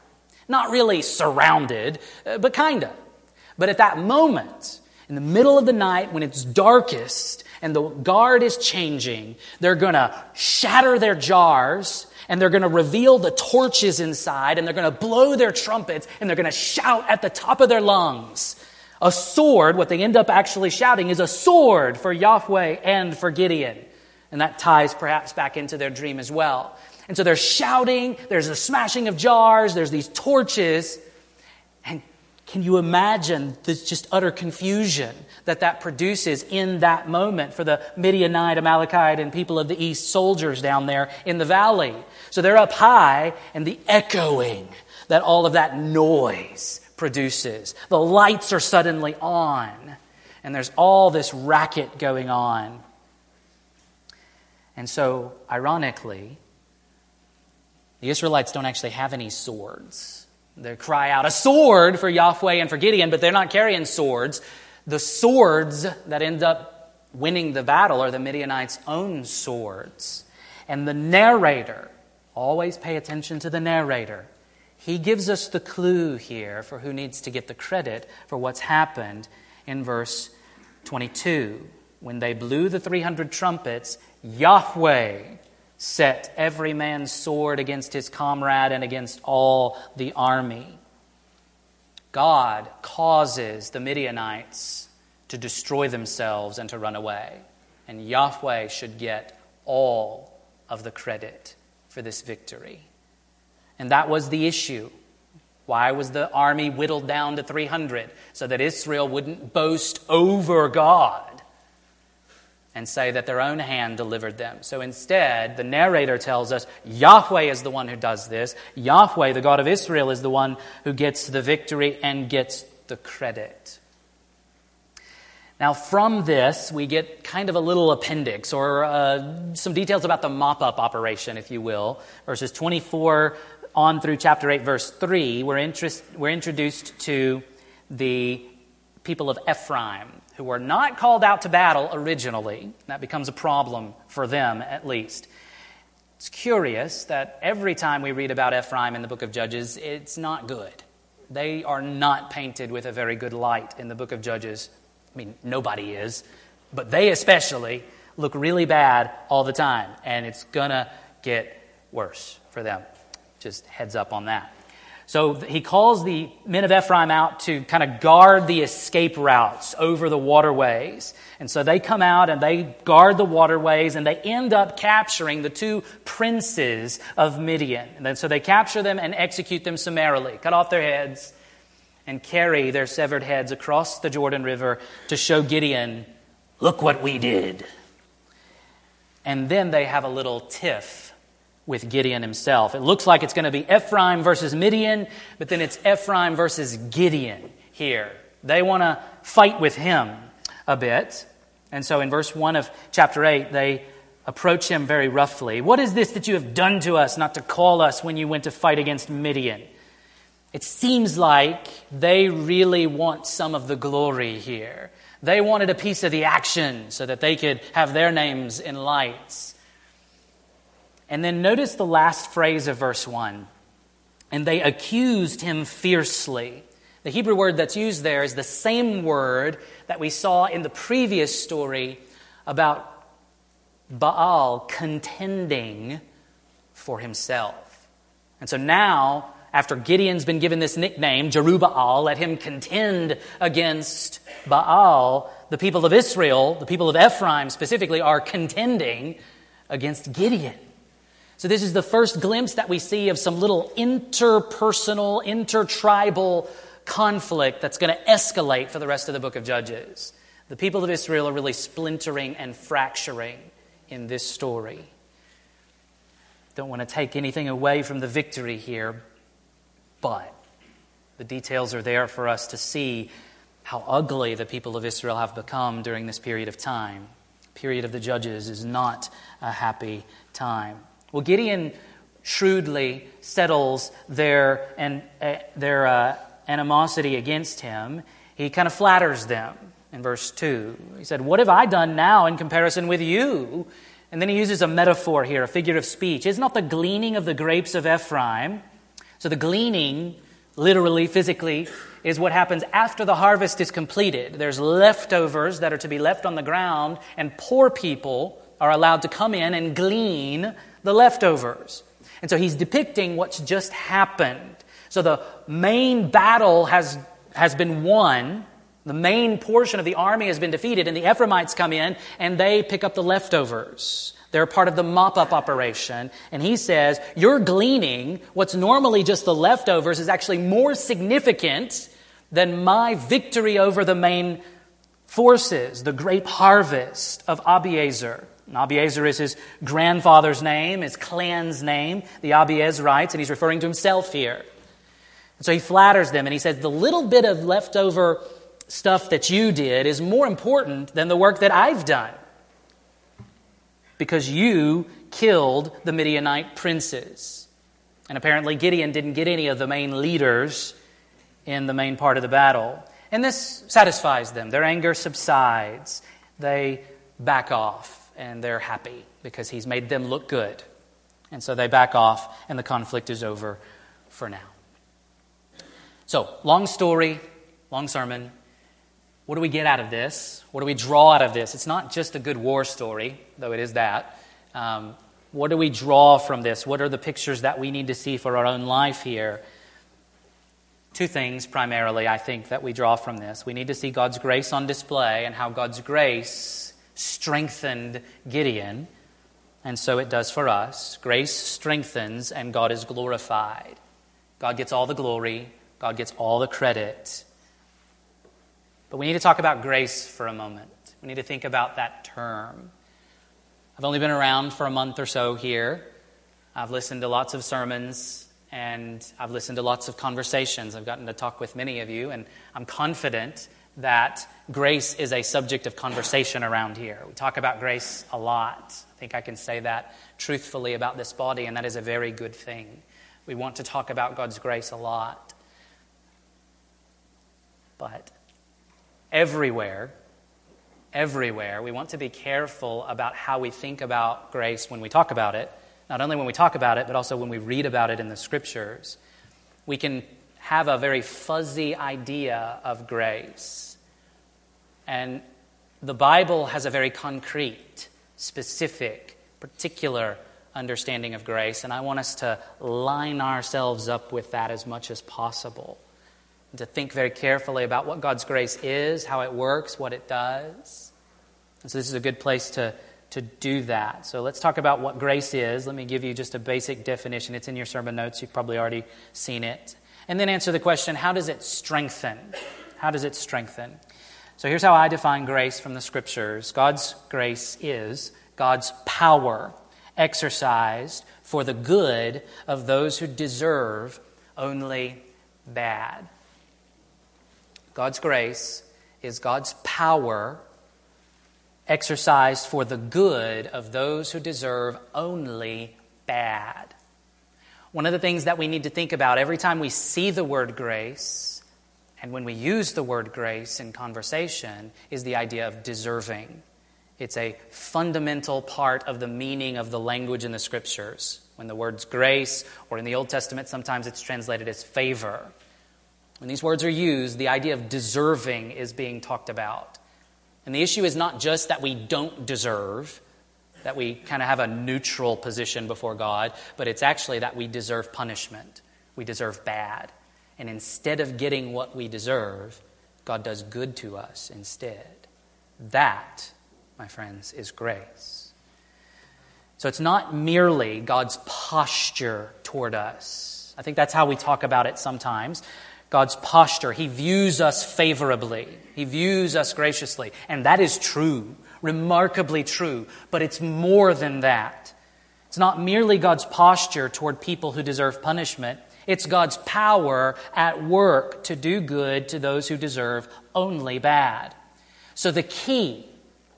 Not really surrounded, uh, but kind of. But at that moment, in the middle of the night when it's darkest and the guard is changing, they're to shatter their jars and they're to reveal the torches inside and they're to blow their trumpets and they're to shout at the top of their lungs. A sword, what they end up actually shouting is a sword for Yahweh and for Gideon. And that ties perhaps back into their dream as well. And so they're shouting, there's a smashing of jars, there's these torches. And can you imagine the just utter confusion that that produces in that moment for the Midianite, Amalekite, and people of the east soldiers down there in the valley? So they're up high, and the echoing that all of that noise produces. The lights are suddenly on, and there's all this racket going on. And so, ironically, the Israelites don't actually have any swords. They cry out, a sword for Yahweh and for Gideon, but they're not carrying swords. The swords that end up winning the battle are the Midianites' own swords. And the narrator, always pay attention to the narrator. He gives us the clue here for who needs to get the credit for what's happened in verse 22. When they blew the 300 trumpets, Yahweh set every man's sword against his comrade and against all the army. God causes the Midianites to destroy themselves and to run away. And Yahweh should get all of the credit for this victory. And that was the issue. Why was the army whittled down to 300? So that Israel wouldn't boast over God and say that their own hand delivered them. So instead, the narrator tells us Yahweh is the one who does this. Yahweh, the God of Israel, is the one who gets the victory and gets the credit. Now, from this, we get kind of a little appendix or uh, some details about the mop up operation, if you will. Verses 24 on through chapter 8, verse 3, we're, interest, we're introduced to the people of Ephraim, who were not called out to battle originally. That becomes a problem for them, at least. It's curious that every time we read about Ephraim in the book of Judges, it's not good. They are not painted with a very good light in the book of Judges I mean, nobody is, but they especially look really bad all the time, and it's going to get worse for them. Just heads up on that. So he calls the men of Ephraim out to kind of guard the escape routes over the waterways. And so they come out and they guard the waterways and they end up capturing the two princes of Midian. And then so they capture them and execute them summarily, cut off their heads, and carry their severed heads across the Jordan River to show Gideon, look what we did. And then they have a little tiff with Gideon himself. It looks like it's going to be Ephraim versus Midian, but then it's Ephraim versus Gideon here. They want to fight with him a bit. And so in verse 1 of chapter 8, they approach him very roughly. What is this that you have done to us not to call us when you went to fight against Midian? It seems like they really want some of the glory here. They wanted a piece of the action so that they could have their names in lights. And then notice the last phrase of verse 1 and they accused him fiercely. The Hebrew word that's used there is the same word that we saw in the previous story about Baal contending for himself. And so now after Gideon's been given this nickname, Jerubbaal, let him contend against Baal. The people of Israel, the people of Ephraim specifically, are contending against Gideon. So, this is the first glimpse that we see of some little interpersonal, intertribal conflict that's going to escalate for the rest of the book of Judges. The people of Israel are really splintering and fracturing in this story. Don't want to take anything away from the victory here, but the details are there for us to see how ugly the people of Israel have become during this period of time. period of the judges is not a happy time. Well, Gideon shrewdly settles their, and, uh, their uh, animosity against him. He kind of flatters them in verse 2. He said, What have I done now in comparison with you? And then he uses a metaphor here, a figure of speech. Is not the gleaning of the grapes of Ephraim so the gleaning, literally, physically, is what happens after the harvest is completed. There's leftovers that are to be left on the ground, and poor people are allowed to come in and glean the leftovers. And so he's depicting what's just happened. So the main battle has, has been won. The main portion of the army has been defeated, and the Ephraimites come in and they pick up the leftovers. They're part of the mop up operation. And he says, Your gleaning, what's normally just the leftovers, is actually more significant than my victory over the main forces, the grape harvest of Abiezer. Abiezer is his grandfather's name, his clan's name, the Abiezrites, and he's referring to himself here. And so he flatters them and he says, The little bit of leftover stuff that you did is more important than the work that I've done because you killed the Midianite princes. And apparently, Gideon didn't get any of the main leaders in the main part of the battle. And this satisfies them. Their anger subsides. They back off and they're happy because he's made them look good. And so they back off and the conflict is over for now. So, long story, long sermon. What do we get out of this? What do we draw out of this? It's not just a good war story, though it is that. Um, what do we draw from this? What are the pictures that we need to see for our own life here? two things primarily, I think, that we draw from this. We need to see God's grace on display and how God's grace strengthened Gideon, and so it does for us. Grace strengthens, and God is glorified. God gets all the glory, God gets all the credit. But we need to talk about grace for a moment. We need to think about that term. I've only been around for a month or so here. I've listened to lots of sermons and I've listened to lots of conversations. I've gotten to talk with many of you, and I'm confident that grace is a subject of conversation around here. We talk about grace a lot. I think I can say that truthfully about this body, and that is a very good thing. We want to talk about God's grace a lot. But everywhere, everywhere, we want to be careful about how we think about grace when we talk about it not only when we talk about it, but also when we read about it in the scriptures, we can have a very fuzzy idea of grace. And the Bible has a very concrete, specific, particular understanding of grace, and I want us to line ourselves up with that as much as possible. To think very carefully about what God's grace is, how it works, what it does. And so, this is a good place to to do that. So let's talk about what grace is. Let me give you just a basic definition. It's in your sermon notes. You've probably already seen it. And then answer the question how does it strengthen? How does it strengthen? So here's how I define grace from the scriptures God's grace is God's power exercised for the good of those who deserve only bad. God's grace is God's power exercised for the good of those who deserve only bad. One of the things that we need to think about every time we see the word grace and when we use the word grace in conversation is the idea of deserving. It's a fundamental part of the meaning of the language in the scriptures. When the word's grace, or in the Old Testament, sometimes it's translated as favor. When these words are used, the idea of deserving is being talked about. And the issue is not just that we don't deserve, that we kind of have a neutral position before God, but it's actually that we deserve punishment. We deserve bad. And instead of getting what we deserve, God does good to us instead. That, my friends, is grace. So it's not merely God's posture toward us. I think that's how we talk about it sometimes. God's posture. He views us favorably, He views us graciously. And that is true, remarkably true. But it's more than that. It's not merely God's posture toward people who deserve punishment, it's God's power at work to do good to those who deserve only bad. So the key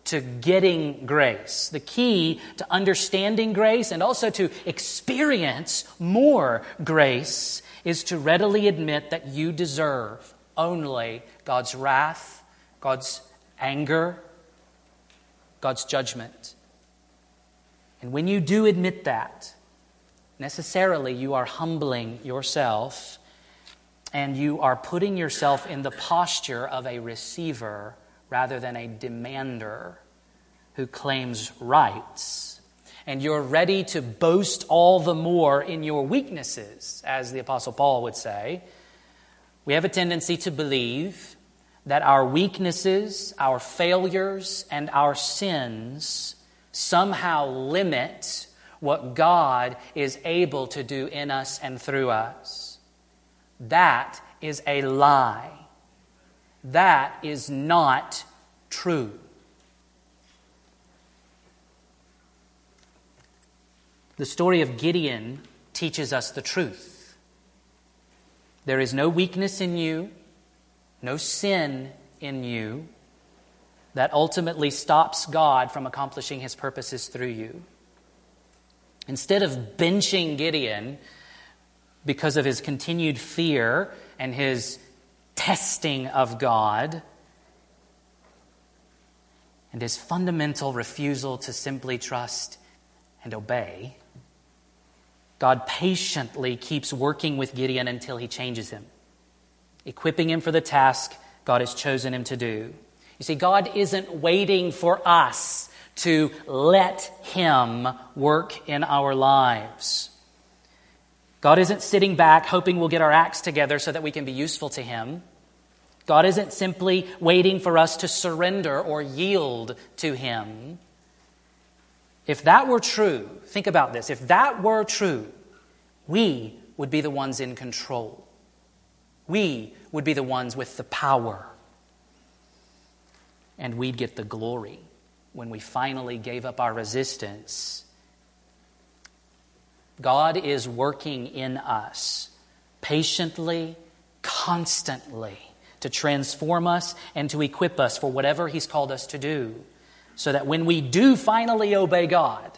to getting grace, the key to understanding grace, and also to experience more grace is to readily admit that you deserve only God's wrath, God's anger, God's judgment. And when you do admit that, necessarily you are humbling yourself and you are putting yourself in the posture of a receiver rather than a demander who claims rights. And you're ready to boast all the more in your weaknesses, as the Apostle Paul would say, we have a tendency to believe that our weaknesses, our failures, and our sins somehow limit what God is able to do in us and through us. That is a lie. That is not true. The story of Gideon teaches us the truth. There is no weakness in you, no sin in you that ultimately stops God from accomplishing his purposes through you. Instead of benching Gideon because of his continued fear and his testing of God and his fundamental refusal to simply trust and obey, God patiently keeps working with Gideon until he changes him, equipping him for the task God has chosen him to do. You see, God isn't waiting for us to let him work in our lives. God isn't sitting back hoping we'll get our acts together so that we can be useful to Him. God isn't simply waiting for us to surrender or yield to Him. If that were true, think about this. If that were true, we would be the ones in control. We would be the ones with the power. And we'd get the glory when we finally gave up our resistance God is working in us patiently, constantly to transform us and to equip us for whatever He's called us to do, so that when we do finally obey God,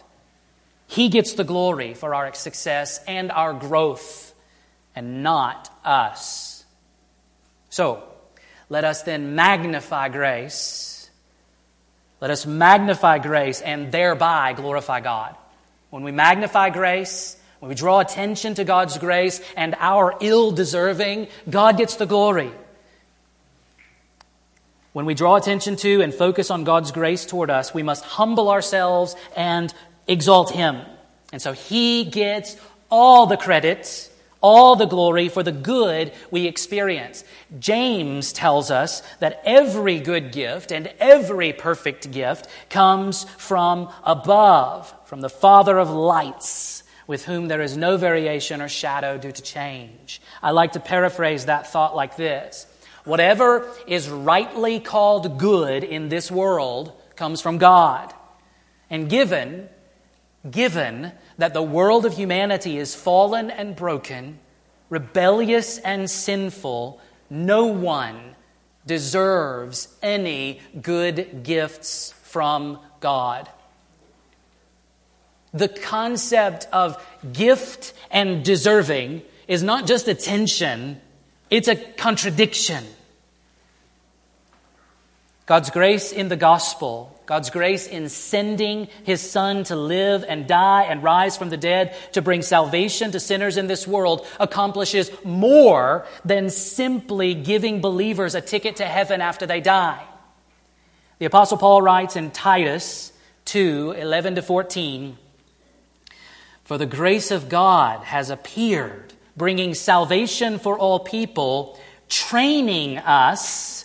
He gets the glory for our success and our growth, and not us. So, let us then magnify grace. Let us magnify grace and thereby glorify God. When we magnify grace, when we draw attention to God's grace and our ill deserving, God gets the glory. When we draw attention to and focus on God's grace toward us, we must humble ourselves and exalt Him. And so He gets all the credit, all the glory for the good we experience. James tells us that every good gift and every perfect gift comes from above, from the Father of lights, with whom there is no variation or shadow due to change. I like to paraphrase that thought like this Whatever is rightly called good in this world comes from God. And given, given that the world of humanity is fallen and broken, rebellious and sinful, no one deserves any good gifts from God. The concept of gift and deserving is not just a tension, it's a contradiction. God's grace in the gospel, God's grace in sending his son to live and die and rise from the dead to bring salvation to sinners in this world accomplishes more than simply giving believers a ticket to heaven after they die. The apostle Paul writes in Titus 2, 11 to 14, For the grace of God has appeared, bringing salvation for all people, training us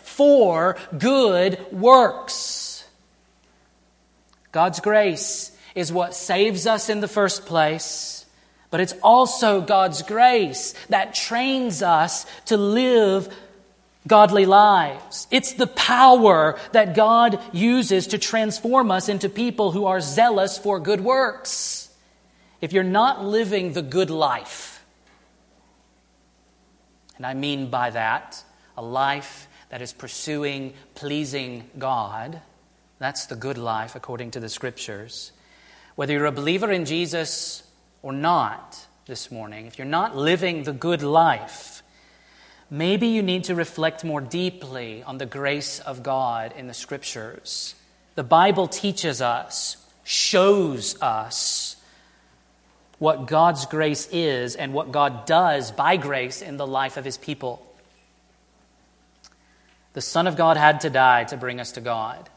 for good works. God's grace is what saves us in the first place, but it's also God's grace that trains us to live godly lives. It's the power that God uses to transform us into people who are zealous for good works. If you're not living the good life, and I mean by that a life that is pursuing pleasing God. That's the good life according to the scriptures. Whether you're a believer in Jesus or not this morning, if you're not living the good life, maybe you need to reflect more deeply on the grace of God in the scriptures. The Bible teaches us, shows us what God's grace is and what God does by grace in the life of his people. The Son of God had to die to bring us to God,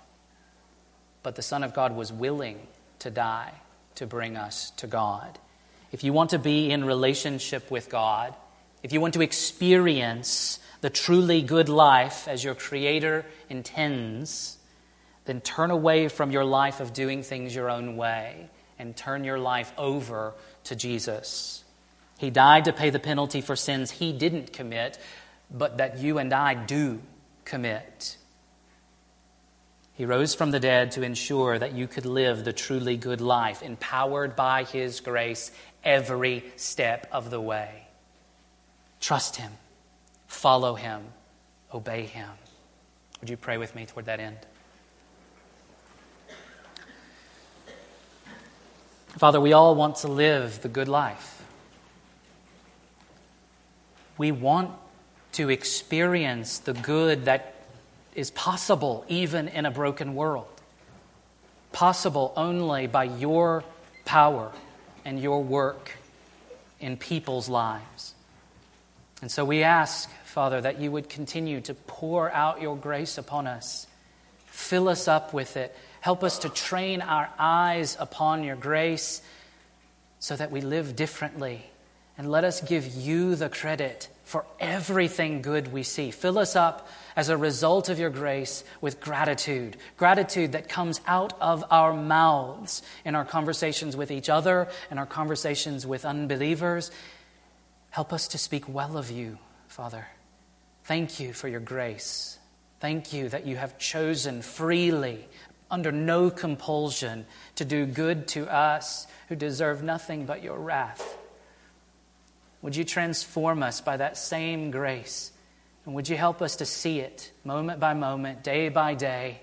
but the Son of God was willing to die to bring us to God. If you want to be in relationship with God, if you want to experience the truly good life as your Creator intends, then turn away from your life of doing things your own way and turn your life over to Jesus. He died to pay the penalty for sins he didn't commit, but that you and I do commit. He rose from the dead to ensure that you could live the truly good life, empowered by His grace every step of the way. Trust Him, follow Him, obey Him. Would you pray with me toward that end? Father, we all want to live the good life. We want to experience the good that is possible even in a broken world, possible only by your power and your work in people's lives. And so we ask, Father, that you would continue to pour out your grace upon us. Fill us up with it. Help us to train our eyes upon your grace so that we live differently. And let us give you the credit for everything good we see. Fill us up as a result of your grace with gratitude, gratitude that comes out of our mouths in our conversations with each other and our conversations with unbelievers. Help us to speak well of you, Father. Thank you for your grace. Thank you that you have chosen freely, under no compulsion, to do good to us who deserve nothing but your wrath. Would you transform us by that same grace? And would you help us to see it moment by moment, day by day,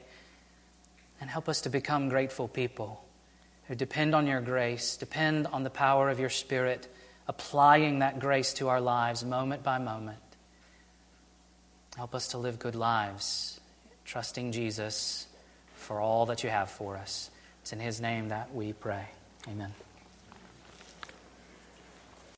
and help us to become grateful people who depend on your grace, depend on the power of your Spirit, applying that grace to our lives moment by moment. Help us to live good lives, trusting Jesus for all that you have for us. It's in His name that we pray. Amen.